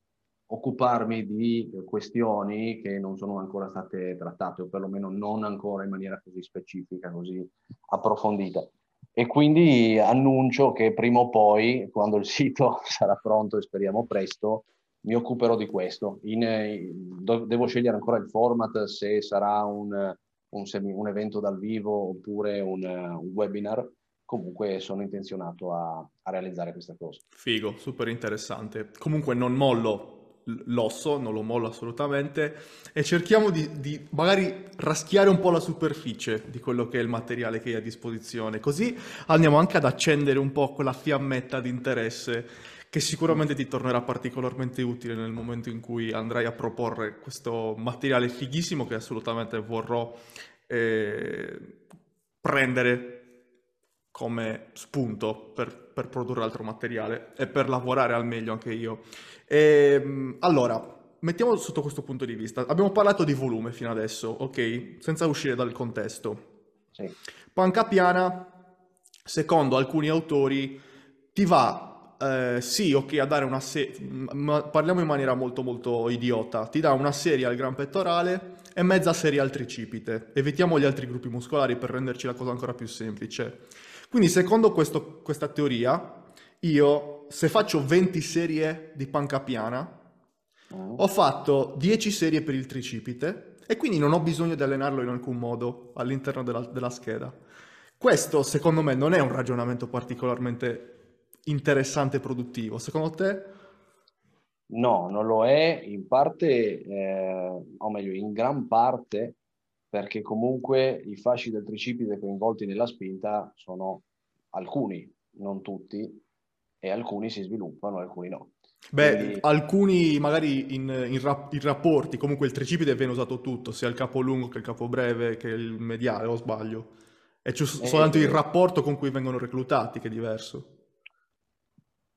occuparmi di questioni che non sono ancora state trattate o perlomeno non ancora in maniera così specifica, così approfondita. E quindi annuncio che prima o poi, quando il sito sarà pronto e speriamo presto, mi occuperò di questo. In, devo scegliere ancora il format, se sarà un, un, un evento dal vivo oppure un, un webinar. Comunque sono intenzionato a, a realizzare questa cosa. Figo, super interessante. Comunque non mollo l'osso, non lo mollo assolutamente, e cerchiamo di, di, magari raschiare un po' la superficie di quello che è il materiale che hai a disposizione, così andiamo anche ad accendere un po' quella fiammetta di interesse che sicuramente ti tornerà particolarmente utile nel momento in cui andrai a proporre questo materiale fighissimo che assolutamente vorrò eh, prendere come spunto per, per, produrre altro materiale e per lavorare al meglio anche io. E, ehm, allora, mettiamo sotto questo punto di vista. Abbiamo parlato di volume fino adesso, ok? Senza uscire dal contesto. Sì. Panca piana, secondo alcuni autori, ti va, eh, sì, ok, a dare una serie, ma parliamo in maniera molto molto idiota, ti dà una serie al gran pettorale e mezza serie al tricipite. Evitiamo gli altri gruppi muscolari per renderci la cosa ancora più semplice. Quindi secondo questo, questa teoria, io se faccio 20 serie di panca piana, ho fatto 10 serie per il tricipite e quindi non ho bisogno di allenarlo in alcun modo all'interno della, della scheda. Questo secondo me non è un ragionamento particolarmente interessante e produttivo. Secondo te? No, non lo è in parte, eh, o meglio, in gran parte perché comunque i fasci del tricipite coinvolti nella spinta sono alcuni, non tutti, e alcuni si sviluppano, alcuni no. Beh, Quindi... alcuni magari in, in, rap- in, rapporti, comunque il tricipite viene usato tutto, sia il capo lungo che il capo breve, che il mediale, o sbaglio. E c'è eh, soltanto il rapporto con cui vengono reclutati che è diverso.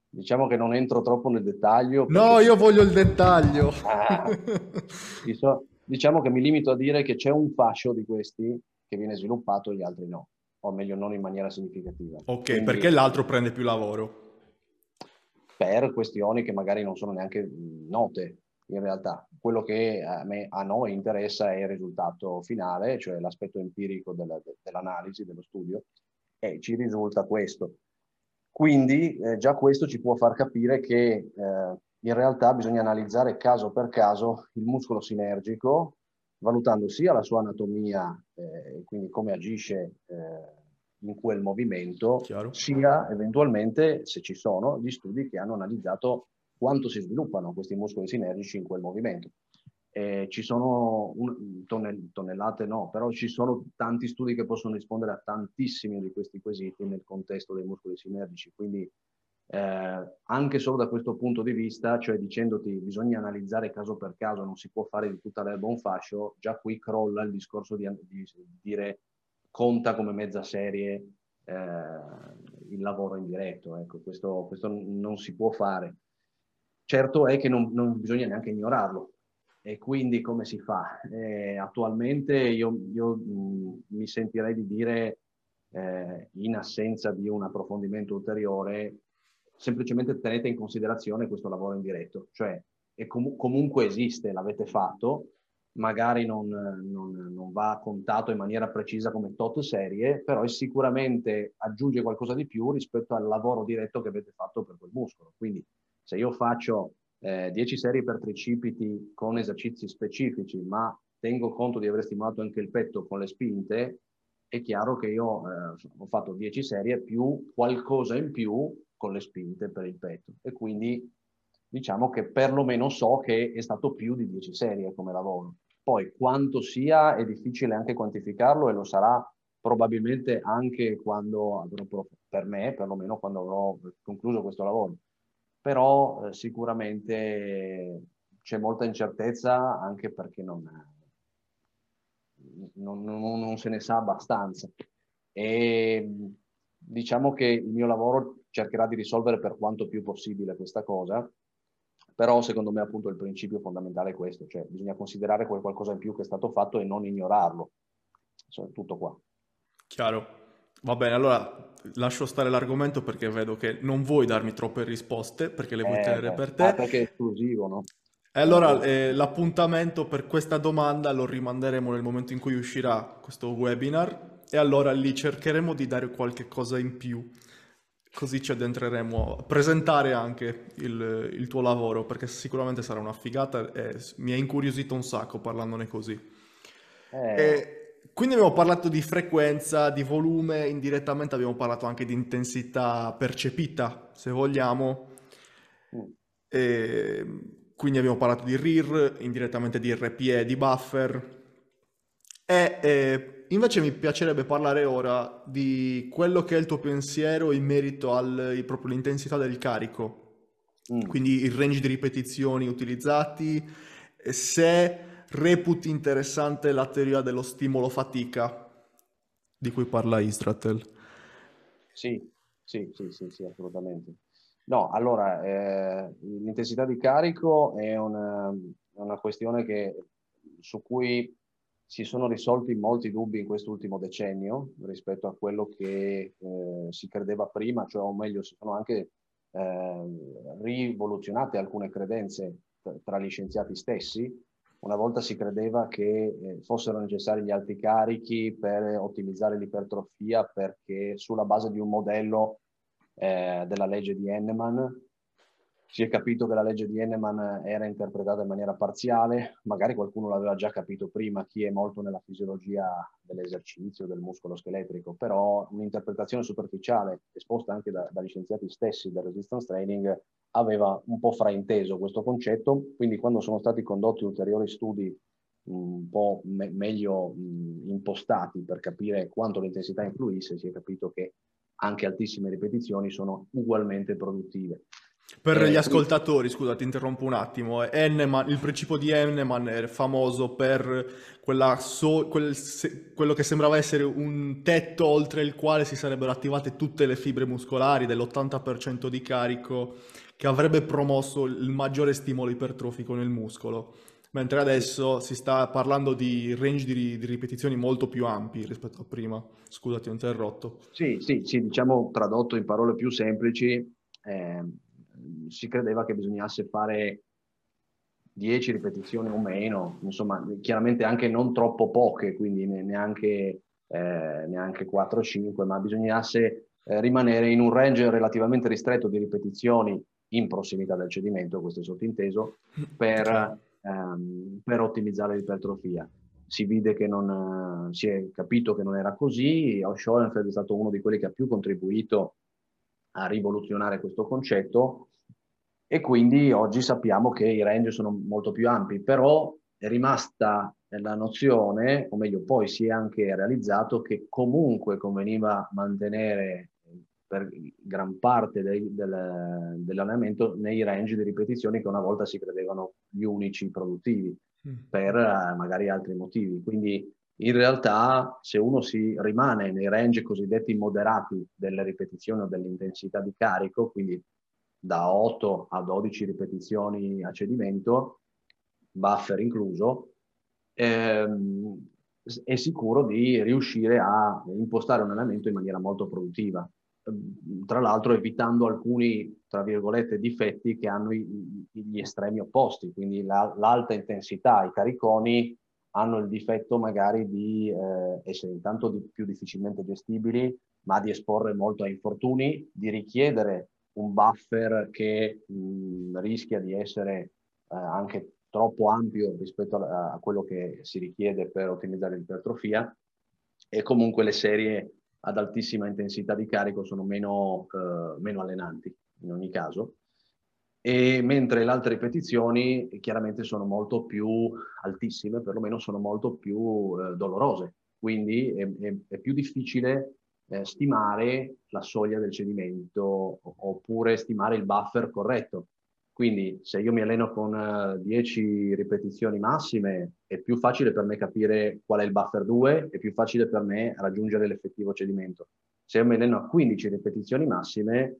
Diciamo che non entro troppo nel dettaglio. Perché... No, io voglio il dettaglio. Ah, so, diciamo che mi limito a dire che c'è un fascio di questi che viene sviluppato e gli altri no, o meglio non in maniera significativa. Ok, Quindi, perché l'altro prende più lavoro? Per questioni che magari non sono neanche note in realtà. Quello che a, me, a noi interessa è il risultato finale, cioè l'aspetto empirico della, dell'analisi, dello studio, e ci risulta questo. Quindi eh, già questo ci può far capire che eh, in realtà bisogna analizzare caso per caso il muscolo sinergico, valutando sia la sua anatomia, eh, quindi come agisce eh, in quel movimento, Chiaro. sia eventualmente, se ci sono, gli studi che hanno analizzato quanto si sviluppano questi muscoli sinergici in quel movimento. Eh, ci sono un, tonnell- tonnellate, no, però ci sono tanti studi che possono rispondere a tantissimi di questi quesiti nel contesto dei muscoli sinergici. Quindi, eh, anche solo da questo punto di vista, cioè dicendoti bisogna analizzare caso per caso, non si può fare di tutta l'erba un fascio, già qui crolla il discorso di, di, di dire conta come mezza serie eh, il lavoro in diretto. Ecco, questo, questo non si può fare. Certo è che non, non bisogna neanche ignorarlo, e quindi come si fa? Eh, attualmente io, io mh, mi sentirei di dire, eh, in assenza di un approfondimento ulteriore, semplicemente tenete in considerazione questo lavoro in diretto, cioè com- comunque esiste, l'avete fatto, magari non, non, non, va contato in maniera precisa come tot serie, però sicuramente aggiunge qualcosa di più rispetto al lavoro diretto che avete fatto per quel muscolo. Quindi se io faccio eh, 10 serie per tricipiti con esercizi specifici, ma tengo conto di aver stimolato anche il petto con le spinte, è chiaro che io eh, ho fatto 10 serie più qualcosa in più con le spinte per il petto e quindi diciamo che perlomeno so che è stato più di 10 serie come lavoro. Poi quanto sia è difficile anche quantificarlo e lo sarà probabilmente anche quando avrò, per me, perlomeno quando avrò concluso questo lavoro però eh, sicuramente c'è molta incertezza anche perché non, non, non, non, se ne sa abbastanza. E diciamo che il mio lavoro cercherà di risolvere per quanto più possibile questa cosa, però secondo me appunto il principio fondamentale è questo, cioè bisogna considerare quel qualcosa in più che è stato fatto e non ignorarlo. Insomma, tutto qua. Chiaro. Va bene, allora lascio stare l'argomento perché vedo che non vuoi darmi troppe risposte perché le vuoi eh, tenere per te. Perché è esclusivo, no? E allora eh, l'appuntamento per questa domanda lo rimanderemo nel momento in cui uscirà questo webinar e allora lì cercheremo di dare qualche cosa in più, così ci addentreremo a presentare anche il, il tuo lavoro perché sicuramente sarà una figata e mi ha incuriosito un sacco parlandone così. Eh. E quindi abbiamo parlato di frequenza, di volume, indirettamente abbiamo parlato anche di intensità percepita, se vogliamo. Mm. E quindi abbiamo parlato di RIR, indirettamente di RPE, di buffer. E, e invece mi piacerebbe parlare ora di quello che è il tuo pensiero in merito all'intensità del carico. Mm. Quindi il range di ripetizioni utilizzati, se reputi interessante la teoria dello stimolo fatica di cui parla Istratel. Sì, sì, sì, sì, sì assolutamente. No, allora, eh, l'intensità di carico è una, una questione che, su cui si sono risolti molti dubbi in quest'ultimo decennio rispetto a quello che eh, si credeva prima, cioè o meglio si sono anche eh, rivoluzionate alcune credenze tra gli scienziati stessi. Una volta si credeva che eh, fossero necessari gli alti carichi per ottimizzare l'ipertrofia perché sulla base di un modello eh, della legge di Henneman si è capito che la legge di Henneman era interpretata in maniera parziale, magari qualcuno l'aveva già capito prima, chi è molto nella fisiologia dell'esercizio, del muscolo scheletrico, però un'interpretazione superficiale esposta anche da, dagli scienziati stessi del resistance training aveva un po' frainteso questo concetto, quindi quando sono stati condotti ulteriori studi un po' me- meglio mh, impostati per capire quanto l'intensità influisse, si è capito che anche altissime ripetizioni sono ugualmente produttive. Per eh, gli ascoltatori, scusa, ti interrompo un attimo. Henneman, il principio di Henneman è famoso per so, quel, se, quello che sembrava essere un tetto oltre il quale si sarebbero attivate tutte le fibre muscolari dell'80% di carico che avrebbe promosso il maggiore stimolo ipertrofico nel muscolo. Mentre adesso si sta parlando di range di, di ripetizioni molto più ampi rispetto a prima. Scusa, ti ho interrotto. Sì, sì, sì, diciamo tradotto in parole più semplici. Eh, si credeva che bisognasse fare 10 ripetizioni o meno, insomma, chiaramente anche non troppo poche, quindi neanche, eh, neanche 4-5, ma bisognasse eh, rimanere in un range relativamente ristretto di ripetizioni in prossimità del cedimento, questo è sottinteso, per, ehm, per ottimizzare l'ipertrofia. Si vide che non, si è capito che non era così, Schoenfeld è stato uno di quelli che ha più contribuito a rivoluzionare questo concetto e quindi oggi sappiamo che i range sono molto più ampi, però è rimasta la nozione, o meglio poi si è anche realizzato che comunque conveniva mantenere per gran parte dei, del, dell'allenamento nei range di ripetizioni che una volta si credevano gli unici produttivi mm. per uh, magari altri motivi. Quindi in realtà se uno si rimane nei range cosiddetti moderati delle ripetizioni o dell'intensità di carico, quindi da 8 a 12 ripetizioni a cedimento, buffer incluso, ehm, è sicuro di riuscire a impostare un allenamento in maniera molto produttiva. Tra l'altro evitando alcuni, tra virgolette, difetti che hanno i, gli estremi opposti, quindi la, l'alta intensità, i cariconi hanno il difetto magari di eh, essere intanto di, più difficilmente gestibili, ma di esporre molto a infortuni, di richiedere un buffer che mh, rischia di essere eh, anche troppo ampio rispetto a, a, quello che si richiede per ottimizzare l'ipertrofia. E comunque le serie ad altissima intensità di carico sono meno, eh, meno allenanti in ogni caso. E mentre le altre ripetizioni chiaramente sono molto più altissime, perlomeno sono molto più eh, dolorose, quindi è, è, è più difficile eh, stimare la soglia del cedimento oppure stimare il buffer corretto. Quindi se io mi alleno con uh, eh, 10 ripetizioni massime è più facile per me capire qual è il buffer 2, è più facile per me raggiungere l'effettivo cedimento. Se io mi alleno a 15 ripetizioni massime,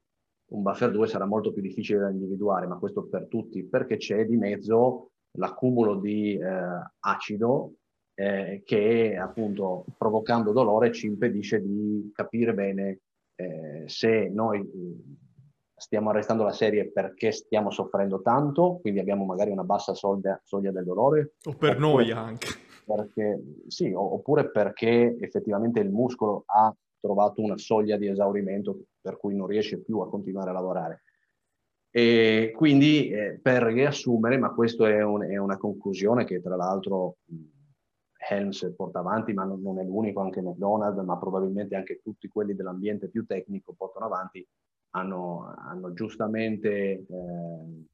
un buffer 2 sarà molto più difficile da individuare, ma questo per tutti, perché c'è di mezzo l'accumulo di eh, acido eh, che appunto provocando dolore ci impedisce di capire bene eh, se noi mm, stiamo arrestando la serie perché stiamo soffrendo tanto, quindi abbiamo magari una bassa soglia, soglia del dolore. O per noi anche. Perché, sì, oppure perché effettivamente il muscolo ha trovato una soglia di esaurimento per cui non riesce più a continuare a lavorare. E quindi, eh, per riassumere, ma questa è, un, è, una conclusione che tra l'altro Helms porta avanti, ma non, è l'unico, anche McDonald's, ma probabilmente anche tutti quelli dell'ambiente più tecnico portano avanti, hanno, hanno giustamente eh,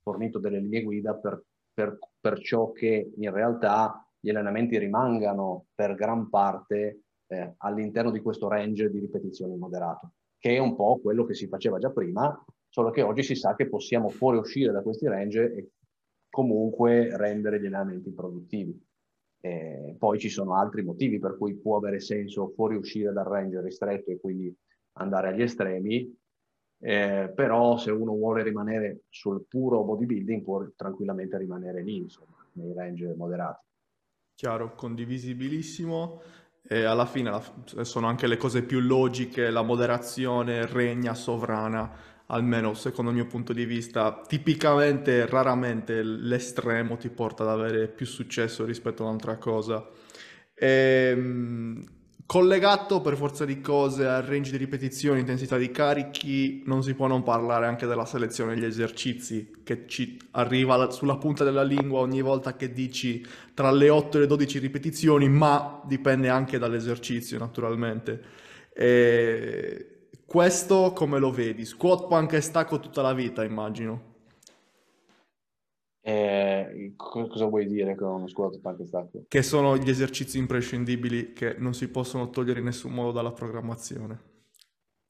fornito delle linee guida per, per, per, ciò che in realtà gli allenamenti rimangano per gran parte eh, all'interno di questo range di ripetizioni moderato, che è un po' quello che si faceva già prima, solo che oggi si sa che possiamo fuoriuscire da questi range e comunque rendere gli allenamenti produttivi. Eh, poi ci sono altri motivi per cui può avere senso fuoriuscire dal range ristretto e quindi andare agli estremi, eh, però se uno vuole rimanere sul puro bodybuilding può tranquillamente rimanere lì, insomma, nei range moderati. Chiaro, condivisibilissimo. E alla fine sono anche le cose più logiche, la moderazione regna sovrana almeno secondo il mio punto di vista, tipicamente, raramente l'estremo ti porta ad avere più successo rispetto a un'altra cosa. E, ehm, collegato per forza di cose al range di ripetizioni, intensità di carichi, non si può non parlare anche della selezione degli esercizi che ci arriva sulla punta della lingua ogni volta che dici tra le 8 e le 12 ripetizioni, ma dipende anche dall'esercizio naturalmente. E questo come lo vedi? Squat, punk e stacco tutta la vita, immagino. Eh, cosa vuoi dire con squat, punk e stacco? Che sono gli esercizi imprescindibili che non si possono togliere in nessun modo dalla programmazione.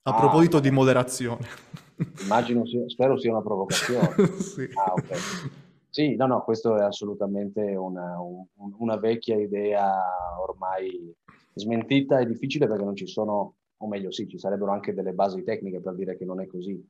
A ah, proposito di moderazione. Immagino, spero sia una provocazione. sì. Ah, okay. Sì, no, no, questo è assolutamente una, un, una vecchia idea ormai smentita. È difficile perché non ci sono o meglio sì, ci sarebbero anche delle basi tecniche per dire che non è così,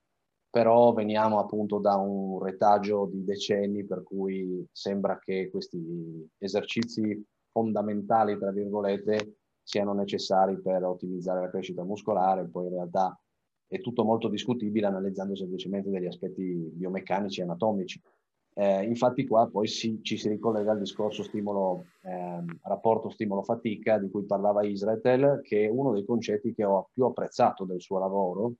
però veniamo appunto da un retaggio di decenni per cui sembra che questi esercizi fondamentali, tra virgolette, siano necessari per ottimizzare la crescita muscolare, poi in realtà è tutto molto discutibile analizzando semplicemente degli aspetti biomeccanici e anatomici. Eh, infatti qua poi si, ci si ricollega al discorso stimolo, eh, rapporto stimolo-fatica di cui parlava Israel, che è uno dei concetti che ho più apprezzato del suo lavoro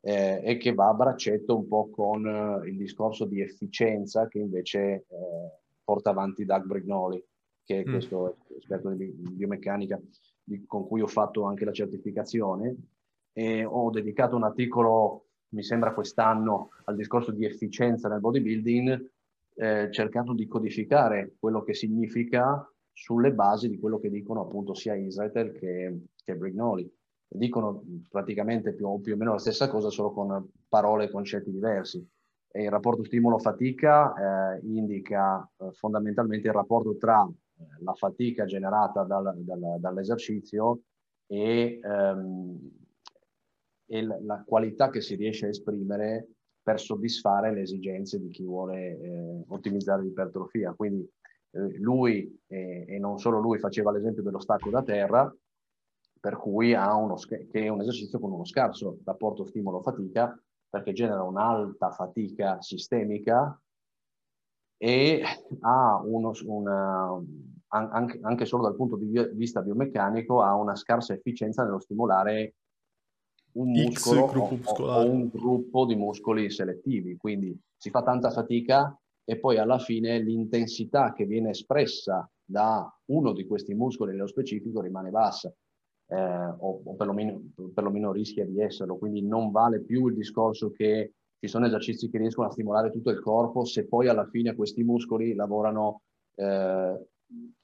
eh, e che va a braccetto un po' con eh, il discorso di efficienza che invece eh, porta avanti Doug Brignoli, che è mm. questo esperto di biomeccanica di, con cui ho fatto anche la certificazione e ho dedicato un articolo mi sembra quest'anno al discorso di efficienza nel bodybuilding eh, cercando di codificare quello che significa sulle basi di quello che dicono appunto sia Israel che, che Brignoli. Dicono praticamente più, più, o meno la stessa cosa, solo con parole e concetti diversi. E il rapporto stimolo-fatica eh, indica eh, fondamentalmente il rapporto tra eh, la fatica generata dal, dal, dall'esercizio e, ehm, e la qualità che si riesce a esprimere per soddisfare le esigenze di chi vuole eh, ottimizzare l'ipertrofia. Quindi eh, lui eh, e non solo lui faceva l'esempio dello stacco da terra, per cui ha uno che è un esercizio con uno scarso rapporto stimolo-fatica perché genera un'alta fatica sistemica e ha uno, una, anche, anche, solo dal punto di vista biomeccanico ha una scarsa efficienza nello stimolare un muscolo o, o, un gruppo di muscoli selettivi, quindi si fa tanta fatica e poi alla fine l'intensità che viene espressa da uno di questi muscoli nello specifico rimane bassa eh, o, o perlomeno, perlomeno rischia di esserlo, quindi non vale più il discorso che ci sono esercizi che riescono a stimolare tutto il corpo se poi alla fine questi muscoli lavorano eh,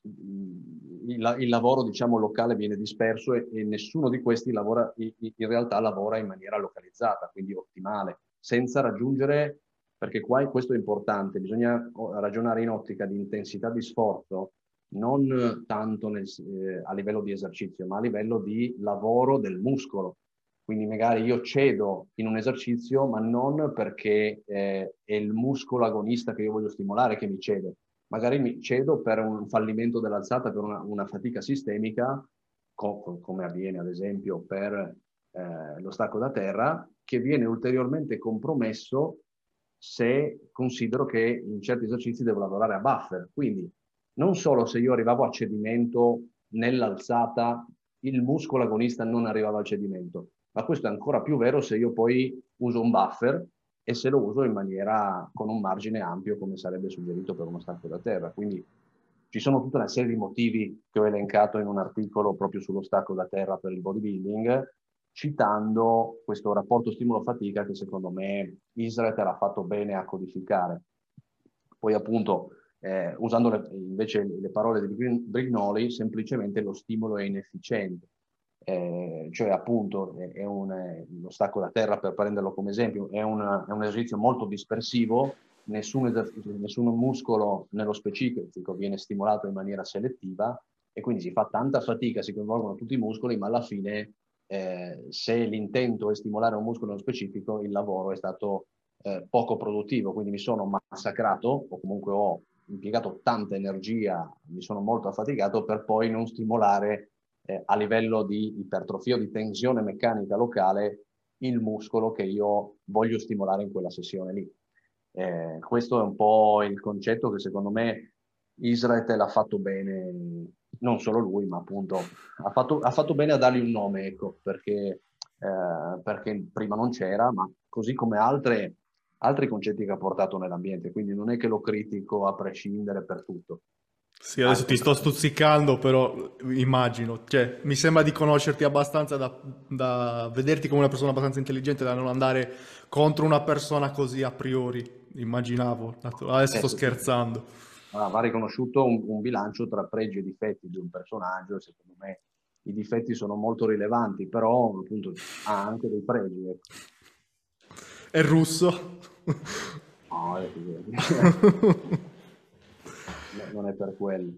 il, il, lavoro diciamo, locale viene disperso e, e nessuno di questi lavora, in, realtà lavora in maniera localizzata, quindi ottimale, senza raggiungere, perché qua questo è importante, bisogna ragionare in ottica di intensità di sforzo, non tanto nel, eh, a livello di esercizio, ma a livello di lavoro del muscolo. Quindi magari io cedo in un esercizio, ma non perché eh, è il muscolo agonista che io voglio stimolare che mi cede, magari mi cedo per un fallimento dell'alzata, per una, una fatica sistemica, co- come avviene ad esempio per eh, lo stacco da terra, che viene ulteriormente compromesso se considero che in certi esercizi devo lavorare a buffer. Quindi non solo se io arrivavo a cedimento nell'alzata, il muscolo agonista non arrivava al cedimento, ma questo è ancora più vero se io poi uso un buffer e se lo uso in maniera con un margine ampio come sarebbe suggerito per uno stacco da terra. Quindi ci sono tutta una serie di motivi che ho elencato in un articolo proprio sullo stacco da terra per il bodybuilding, citando questo rapporto stimolo-fatica che secondo me Israel l'ha fatto bene a codificare. Poi appunto, eh, usando le, invece le parole di Brignoli, semplicemente lo stimolo è inefficiente eh, cioè appunto è, è un, lo stacco da terra per prenderlo come esempio, è, una, è un esercizio molto dispersivo, nessun, nessun muscolo nello specifico viene stimolato in maniera selettiva e quindi si fa tanta fatica, si coinvolgono tutti i muscoli, ma alla fine eh, se l'intento è stimolare un muscolo nello specifico, il lavoro è stato eh, poco produttivo, quindi mi sono massacrato o comunque ho impiegato tanta energia, mi sono molto affaticato per poi non stimolare eh, a livello di ipertrofia o di tensione meccanica locale il muscolo che io voglio stimolare in quella sessione lì. Eh, questo è un po' il concetto che secondo me Israel l'ha fatto bene, non solo lui, ma appunto ha fatto, ha fatto bene a dargli un nome, ecco, perché, eh, perché prima non c'era, ma così come altre, altri concetti che ha portato nell'ambiente, quindi non è che lo critico a prescindere per tutto. Sì, adesso ti sto stuzzicando, però immagino, cioè, mi sembra di conoscerti abbastanza da, da, vederti come una persona abbastanza intelligente da non andare contro una persona così a priori, immaginavo, adesso sto scherzando. Ah, va riconosciuto un, un, bilancio tra pregi e difetti di un personaggio, secondo me i difetti sono molto rilevanti, però appunto ha anche dei pregi. Ecco. È russo? No, è non è per quello.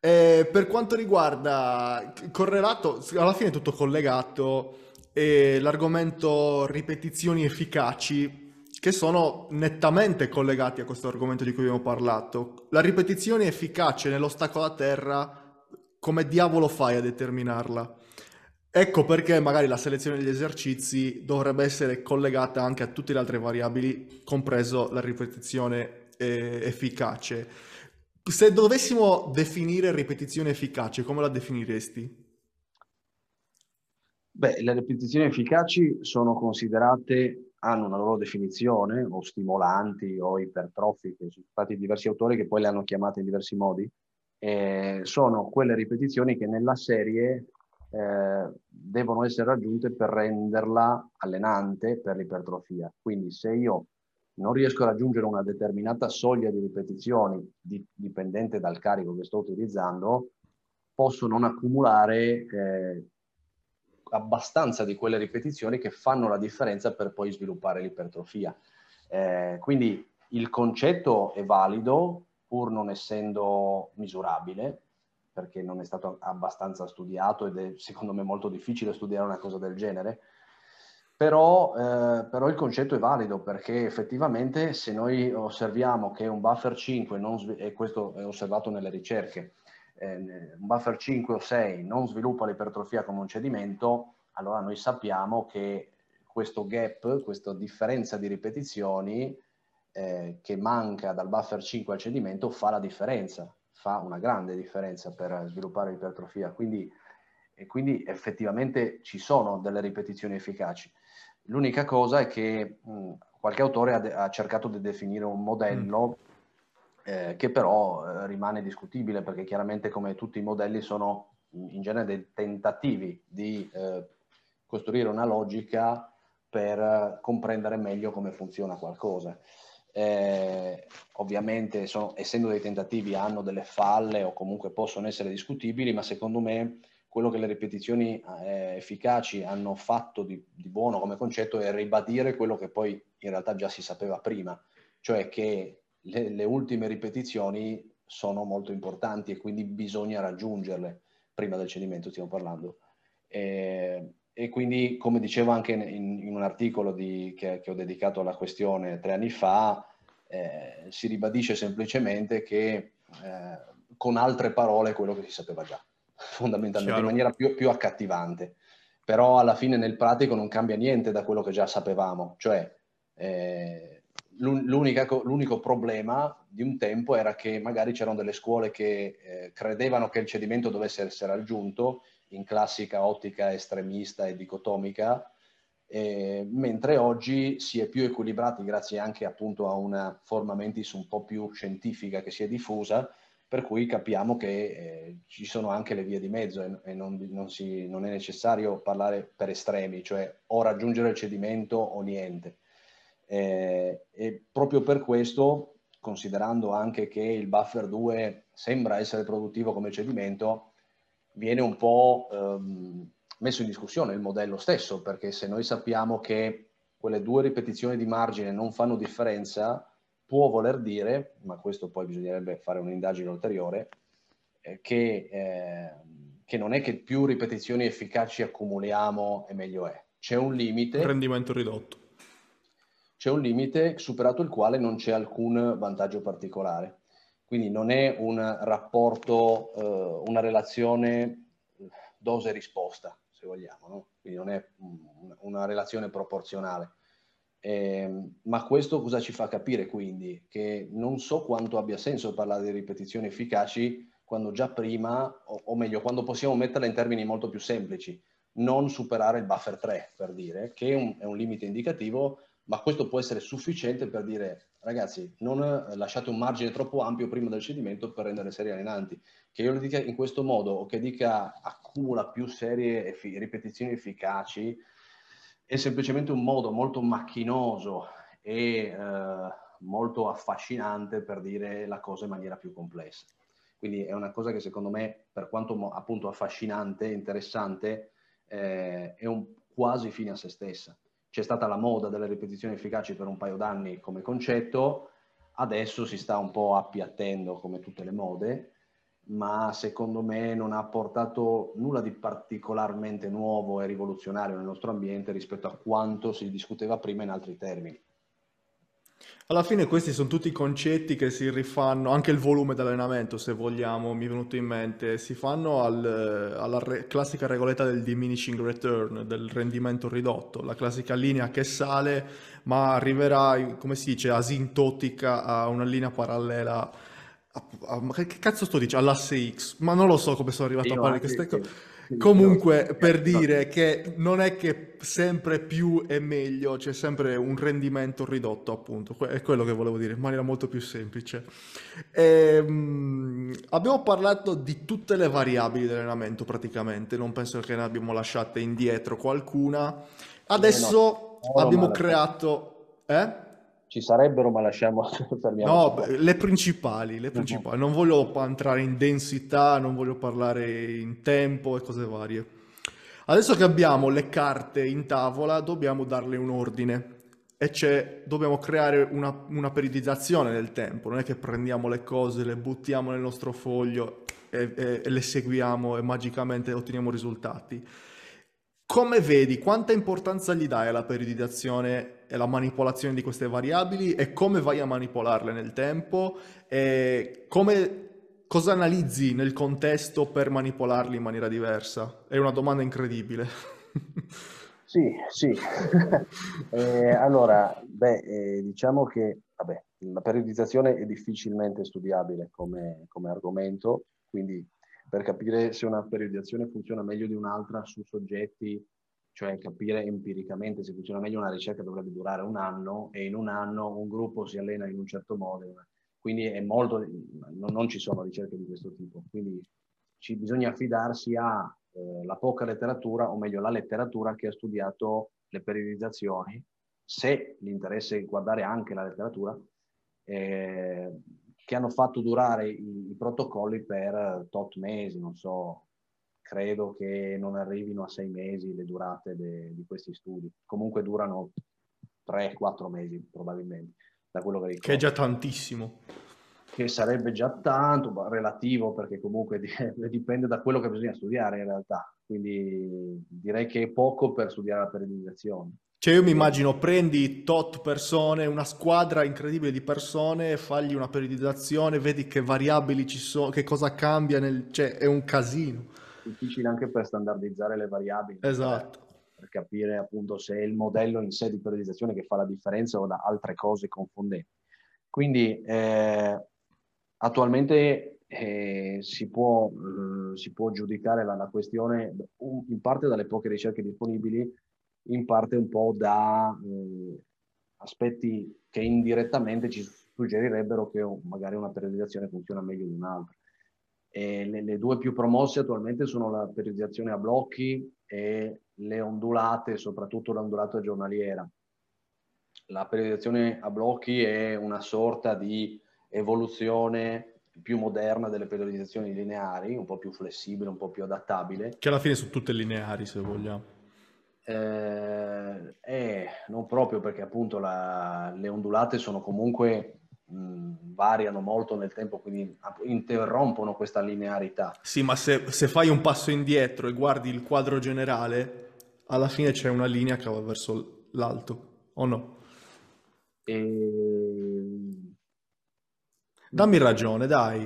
Eh, per quanto riguarda correlato, alla fine è tutto collegato, e l'argomento ripetizioni efficaci, che sono nettamente collegati a questo argomento di cui abbiamo parlato. La ripetizione efficace nell'ostacolo a terra, come diavolo fai a determinarla? Ecco perché magari la selezione degli esercizi dovrebbe essere collegata anche a tutte le altre variabili, compreso la ripetizione eh, efficace. Se dovessimo definire ripetizione efficace, come la definiresti? Beh, le ripetizioni efficaci sono considerate, hanno una loro definizione, o stimolanti o ipertrofiche, sono stati diversi autori che poi le hanno chiamate in diversi modi, eh, sono quelle ripetizioni che nella serie eh, devono essere raggiunte per renderla allenante per l'ipertrofia. Quindi se io non riesco a raggiungere una determinata soglia di ripetizioni di, dipendente dal carico che sto utilizzando, posso non accumulare eh, abbastanza di quelle ripetizioni che fanno la differenza per poi sviluppare l'ipertrofia. Eh, quindi il concetto è valido pur non essendo misurabile, perché non è stato abbastanza studiato ed è secondo me molto difficile studiare una cosa del genere, però, eh, però, il concetto è valido perché effettivamente se noi osserviamo che un buffer 5, non, e questo è osservato nelle ricerche, eh, un buffer 5 o 6 non sviluppa l'ipertrofia come un cedimento, allora noi sappiamo che questo gap, questa differenza di ripetizioni eh, che manca dal buffer 5 al cedimento fa la differenza, fa una grande differenza per sviluppare l'ipertrofia. Quindi, quindi effettivamente ci sono delle ripetizioni efficaci. L'unica cosa è che mh, qualche autore ha, de- ha, cercato di definire un modello mm. eh, che però eh, rimane discutibile perché chiaramente come tutti i modelli sono in genere dei tentativi di eh, costruire una logica per comprendere meglio come funziona qualcosa. Eh, ovviamente sono, essendo dei tentativi hanno delle falle o comunque possono essere discutibili, ma secondo me quello che le ripetizioni eh, efficaci hanno fatto di, di, buono come concetto è ribadire quello che poi in realtà già si sapeva prima, cioè che le, le ultime ripetizioni sono molto importanti e quindi bisogna raggiungerle prima del cedimento, stiamo parlando. E, e quindi, come dicevo anche in, in un articolo di, che, che, ho dedicato alla questione tre anni fa, eh, si ribadisce semplicemente che eh, con altre parole quello che si sapeva già fondamentalmente, Chiaro. in maniera più, più, accattivante. Però alla fine nel pratico non cambia niente da quello che già sapevamo, cioè eh, l'unico problema di un tempo era che magari c'erano delle scuole che eh, credevano che il cedimento dovesse essere raggiunto in classica ottica estremista e dicotomica, eh, mentre oggi si è più equilibrati grazie anche appunto a una forma mentis un po' più scientifica che si è diffusa per cui capiamo che eh, ci sono anche le vie di mezzo e, e non, non, si, non, è necessario parlare per estremi, cioè o raggiungere il cedimento o niente. Eh, e proprio per questo, considerando anche che il buffer 2 sembra essere produttivo come cedimento, viene un po' ehm, messo in discussione il modello stesso, perché se noi sappiamo che quelle due ripetizioni di margine non fanno differenza, può voler dire, ma questo poi bisognerebbe fare un'indagine ulteriore, eh, che, eh, che, non è che più ripetizioni efficaci accumuliamo e meglio è. C'è un limite. Rendimento ridotto. C'è un limite superato il quale non c'è alcun vantaggio particolare. Quindi non è un rapporto, eh, una relazione dose-risposta, se vogliamo, no? quindi non è una relazione proporzionale. Eh, ma questo cosa ci fa capire quindi? Che non so quanto abbia senso parlare di ripetizioni efficaci quando già prima, o, o meglio, quando possiamo metterla in termini molto più semplici, non superare il buffer 3 per dire, che è un, è un limite indicativo, ma questo può essere sufficiente per dire ragazzi, non lasciate un margine troppo ampio prima del cedimento per rendere serie allenanti. Che io lo dica in questo modo o che dica accumula più serie e ripetizioni efficaci è semplicemente un modo molto macchinoso e eh, molto affascinante per dire la cosa in maniera più complessa. Quindi è una cosa che secondo me, per quanto appunto affascinante, interessante, eh, è un quasi fine a se stessa. C'è stata la moda delle ripetizioni efficaci per un paio d'anni come concetto, adesso si sta un po' appiattendo come tutte le mode ma secondo me non ha portato nulla di particolarmente nuovo e rivoluzionario nel nostro ambiente rispetto a quanto si discuteva prima in altri termini. Alla fine questi sono tutti concetti che si rifanno, anche il volume dell'allenamento se vogliamo, mi è venuto in mente, si fanno al, alla re, classica regoletta del diminishing return, del rendimento ridotto, la classica linea che sale ma arriverà, come si dice, asintotica a una linea parallela ma che cazzo sto dicendo? All'asse X, ma non lo so come sono arrivato Io a parlare di queste cose. Comunque, per dire che non è che sempre più è meglio, c'è sempre un rendimento ridotto, appunto, è quello che volevo dire, in maniera molto più semplice. E, um, abbiamo parlato di tutte le variabili dell'allenamento praticamente, non penso che ne abbiamo lasciate indietro qualcuna. Adesso no, no, abbiamo creato... Eh? Ci sarebbero, ma lasciamo. No, le principali, le principali. Non voglio entrare in densità, non voglio parlare in tempo e cose varie. Adesso che abbiamo le carte in tavola, dobbiamo darle un ordine e c'è, dobbiamo creare una, una periodizzazione del tempo. Non è che prendiamo le cose, le buttiamo nel nostro foglio e, e, e le seguiamo e magicamente otteniamo risultati come vedi, quanta importanza gli dai alla periodizzazione e alla manipolazione di queste variabili e come vai a manipolarle nel tempo e come, cosa analizzi nel contesto per manipolarli in maniera diversa? È una domanda incredibile. Sì, sì. eh, allora, beh, eh, diciamo che vabbè, la periodizzazione è difficilmente studiabile come, come argomento, quindi per capire se una periodizzazione funziona meglio di un'altra su soggetti, cioè capire empiricamente se funziona meglio una ricerca dovrebbe durare un anno e in un anno un gruppo si allena in un certo modo. Quindi è molto, non, non ci sono ricerche di questo tipo. Quindi ci, bisogna affidarsi alla eh, poca letteratura, o meglio la letteratura che ha studiato le periodizzazioni, se l'interesse è guardare anche la letteratura, eh, che hanno fatto durare i, i protocolli per tot mesi, non so, credo che non arrivino a sei mesi le durate de, di questi studi. Comunque durano 3-4 mesi probabilmente, da quello che ricordo. Che è già tantissimo. Che sarebbe già tanto, relativo, perché comunque dipende da quello che bisogna studiare in realtà. Quindi direi che è poco per studiare la periodizzazione. Cioè io mi immagino prendi tot persone, una squadra incredibile di persone, fagli una periodizzazione, vedi che variabili ci sono, che cosa cambia, nel... cioè è un casino. Difficile anche per standardizzare le variabili. Esatto. Per, per capire appunto se è il modello in sé di periodizzazione che fa la differenza o da altre cose confondenti. Quindi eh, attualmente eh, si, può, eh, si, può, giudicare la, la questione in parte dalle poche ricerche disponibili in parte un po' da eh, aspetti che indirettamente ci suggerirebbero che magari una periodizzazione funziona meglio di un'altra. Le, le, due più promosse attualmente sono la periodizzazione a blocchi e le ondulate, soprattutto l'ondulata giornaliera. La periodizzazione a blocchi è una sorta di evoluzione più moderna delle periodizzazioni lineari, un po' più flessibile, un po' più adattabile. Che alla fine sono tutte lineari, se vogliamo. Eh, eh, non proprio perché appunto la, le ondulate sono comunque mh, variano molto nel tempo, quindi interrompono questa linearità. Sì, ma se, se, fai un passo indietro e guardi il quadro generale, alla fine c'è una linea che va verso l'alto, o no? E... Dammi ragione, dai.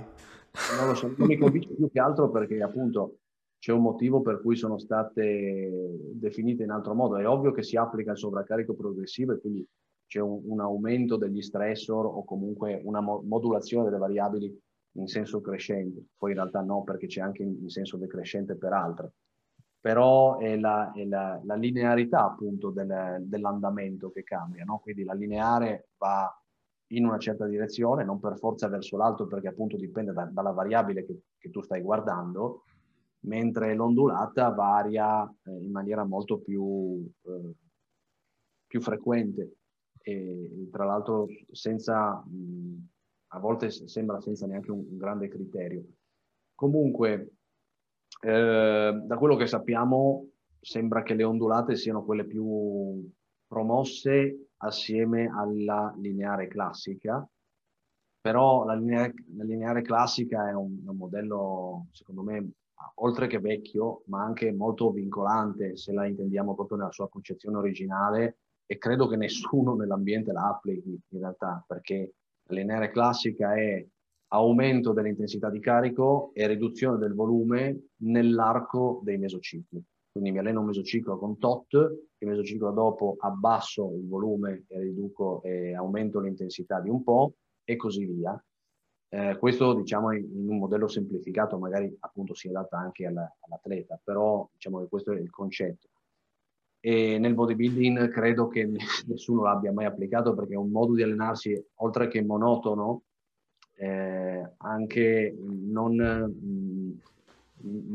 Non lo so, non mi convince più che altro perché appunto c'è un motivo per cui sono state definite in altro modo. È ovvio che si applica il sovraccarico progressivo e quindi c'è un, un aumento degli stressor o comunque una mo- modulazione delle variabili in senso crescente. Poi in realtà no, perché c'è anche in, senso decrescente per altre. Però è la, è la, la linearità appunto del, dell'andamento che cambia, no? Quindi la lineare va in una certa direzione, non per forza verso l'alto perché appunto dipende da, dalla variabile che, che tu stai guardando, mentre l'ondulata varia eh, in maniera molto più, eh, più frequente e tra l'altro senza, mh, a volte sembra senza neanche un, un grande criterio. Comunque, eh, da quello che sappiamo, sembra che le ondulate siano quelle più promosse assieme alla lineare classica, però la lineare, la lineare classica è un, un, modello, secondo me, oltre che vecchio, ma anche molto vincolante, se la intendiamo proprio nella sua concezione originale, e credo che nessuno nell'ambiente la applichi in realtà, perché lineare classica è aumento dell'intensità di carico e riduzione del volume nell'arco dei mesocicli. Quindi mi alleno un mesociclo con tot, il mesociclo dopo abbasso il volume e riduco e aumento l'intensità di un po' e così via. Eh, questo diciamo in, un modello semplificato magari appunto si adatta anche all'atleta, però diciamo che questo è il concetto e nel bodybuilding credo che nessuno l'abbia mai applicato perché è un modo di allenarsi oltre che monotono eh, anche non, mm,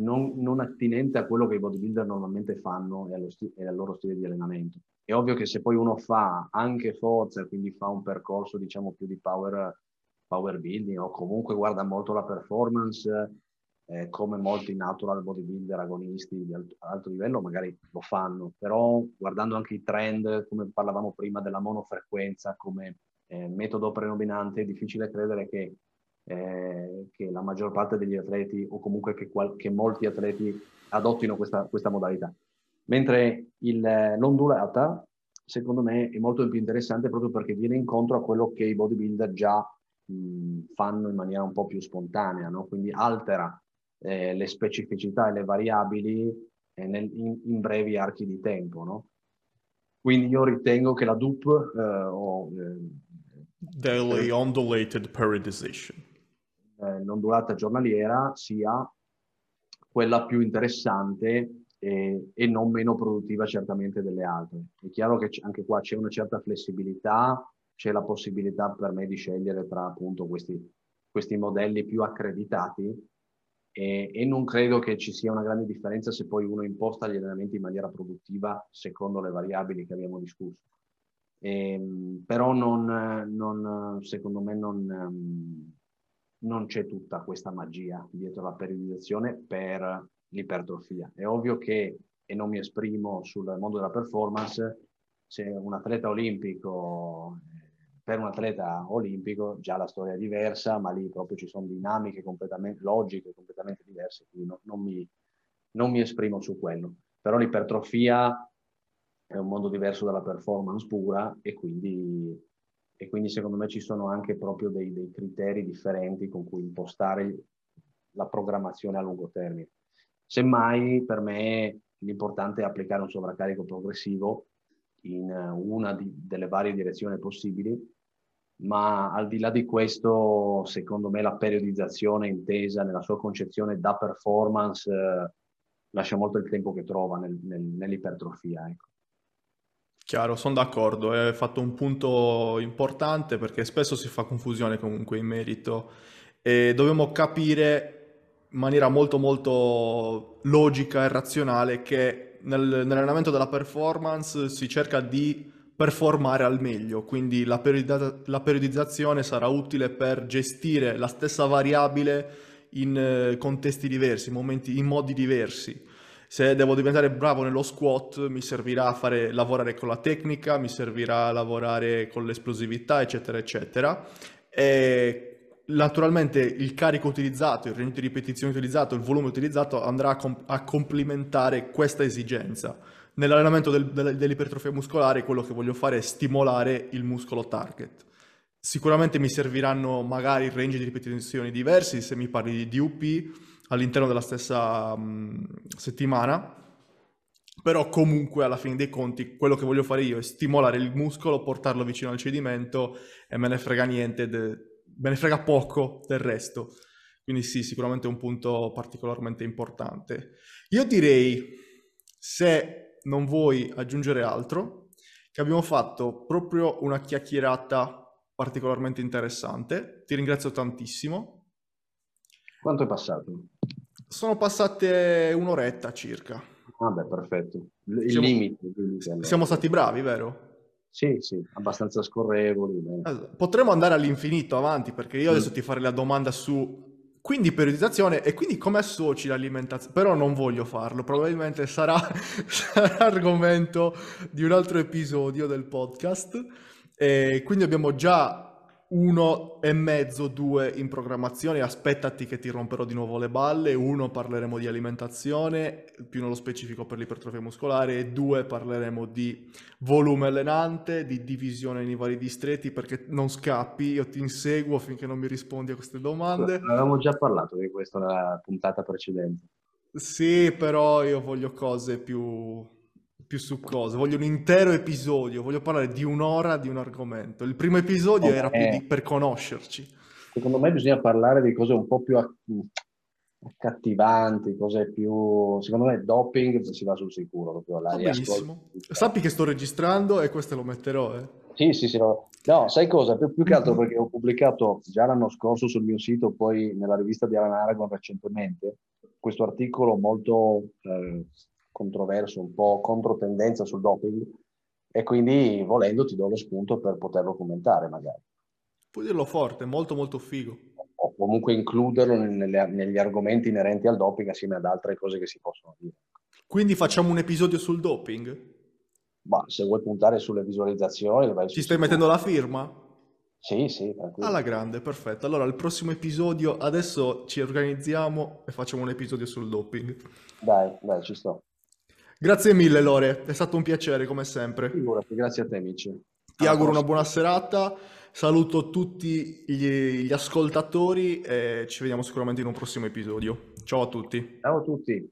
non, non, attinente a quello che i bodybuilder normalmente fanno e, sti- e al loro stile di allenamento. È ovvio che se poi uno fa anche forza, quindi fa un percorso diciamo più di power, power building o comunque guarda molto la performance, eh, come molti natural bodybuilder agonisti di alto, alto, livello magari lo fanno, però guardando anche i trend, come parlavamo prima della monofrequenza come eh, metodo prenominante, è difficile credere che, eh, che, la maggior parte degli atleti o comunque che, qual- che molti atleti adottino questa, questa modalità. Mentre il, l'ondulata, secondo me, è molto più interessante proprio perché viene incontro a quello che i bodybuilder già mh, fanno in maniera un po' più spontanea, no? quindi altera eh, le specificità e le variabili eh, nel, in, in, brevi archi di tempo. No? Quindi io ritengo che la DUP eh, o eh, Daily Undulated Periodization eh, l'ondulata giornaliera sia quella più interessante e, e, non meno produttiva certamente delle altre. È chiaro che anche qua c'è una certa flessibilità, c'è la possibilità per me di scegliere tra appunto questi, questi modelli più accreditati e, e, non credo che ci sia una grande differenza se poi uno imposta gli allenamenti in maniera produttiva secondo le variabili che abbiamo discusso. E, ehm, però non, non, secondo me non, ehm, non c'è tutta questa magia dietro la periodizzazione per l'ipertrofia. È ovvio che, e non mi esprimo sul mondo della performance, se un atleta olimpico per un atleta olimpico già la storia è diversa, ma lì proprio ci sono dinamiche completamente logiche, completamente diverse, quindi no, non, mi, non, mi, esprimo su quello. Però l'ipertrofia è un mondo diverso dalla performance pura e quindi, e quindi secondo me ci sono anche proprio dei, dei criteri differenti con cui impostare la programmazione a lungo termine. Semmai per me l'importante è applicare un sovraccarico progressivo in una di, delle varie direzioni possibili, ma al di là di questo, secondo me la periodizzazione intesa nella sua concezione da performance eh, lascia molto il tempo che trova nel, nel, nell'ipertrofia. Ecco. Chiaro, sono d'accordo, hai fatto un punto importante perché spesso si fa confusione comunque in merito e dobbiamo capire in maniera molto molto logica e razionale che nel, nell'allenamento della performance si cerca di performare al meglio, quindi la, periodizza- la periodizzazione sarà utile per gestire la stessa variabile in eh, contesti diversi, momenti, in modi diversi. Se devo diventare bravo nello squat, mi servirà fare, lavorare con la tecnica, mi servirà lavorare con l'esplosività, eccetera, eccetera. E naturalmente il carico utilizzato, il range di ripetizioni utilizzato, il volume utilizzato andrà a, com- a complementare questa esigenza. Nell'allenamento del, del, dell'ipertrofia muscolare quello che voglio fare è stimolare il muscolo target. Sicuramente mi serviranno magari range di ripetizioni diversi, se mi parli di DUP all'interno della stessa um, settimana, però comunque alla fine dei conti quello che voglio fare io è stimolare il muscolo, portarlo vicino al cedimento e me ne frega niente, de... me ne frega poco del resto. Quindi sì, sicuramente è un punto particolarmente importante. Io direi, se non vuoi aggiungere altro, che abbiamo fatto proprio una chiacchierata particolarmente interessante. Ti ringrazio tantissimo. Quanto è passato? Sono passate un'oretta circa. Vabbè, ah, perfetto. Il siamo, limite. Siamo stati bravi, vero? Sì, sì, abbastanza scorrevoli. Potremmo andare all'infinito avanti perché io adesso mm. ti farei la domanda su quindi periodizzazione e quindi come associ l'alimentazione? Però non voglio farlo, probabilmente sarà, sarà argomento di un altro episodio del podcast. E quindi abbiamo già uno e mezzo, due in programmazione, aspettati che ti romperò di nuovo le balle, uno parleremo di alimentazione, più nello specifico per l'ipertrofia muscolare, e due parleremo di volume allenante, di divisione nei vari distretti, perché non scappi, io ti inseguo finché non mi rispondi a queste domande. Avevamo già parlato di questo nella puntata precedente. Sì, però io voglio cose più più succoso. Voglio un intero episodio, voglio parlare di un'ora di un argomento. Il primo episodio oh, era più di, per conoscerci. Secondo me bisogna parlare di cose un po' più accattivanti, cose più... Secondo me doping si va sul sicuro. Proprio la benissimo. Sappi che sto registrando e questo lo metterò, eh. Sì, sì, sì. No, no sai cosa? Più, più, che altro perché ho pubblicato già l'anno scorso sul mio sito, poi nella rivista di Alan Aragon recentemente, questo articolo molto eh, controverso, un po' controtendenza sul doping e quindi volendo ti do lo spunto per poterlo commentare magari. Puoi dirlo forte, molto molto figo. O comunque includerlo nelle, negli argomenti inerenti al doping assieme ad altre cose che si possono dire. Quindi facciamo un episodio sul doping? Ma se vuoi puntare sulle visualizzazioni... Ci stai mettendo la firma? Sì, sì, tranquillo. Alla grande, perfetto. Allora, il prossimo episodio, adesso ci organizziamo e facciamo un episodio sul doping. Dai, dai, ci sto. Grazie mille Lore, è stato un piacere come sempre. Figurati, grazie a te amici. Ti Alla auguro prossima. una buona serata, saluto tutti gli, gli ascoltatori e ci vediamo sicuramente in un prossimo episodio. Ciao a tutti. Ciao a tutti.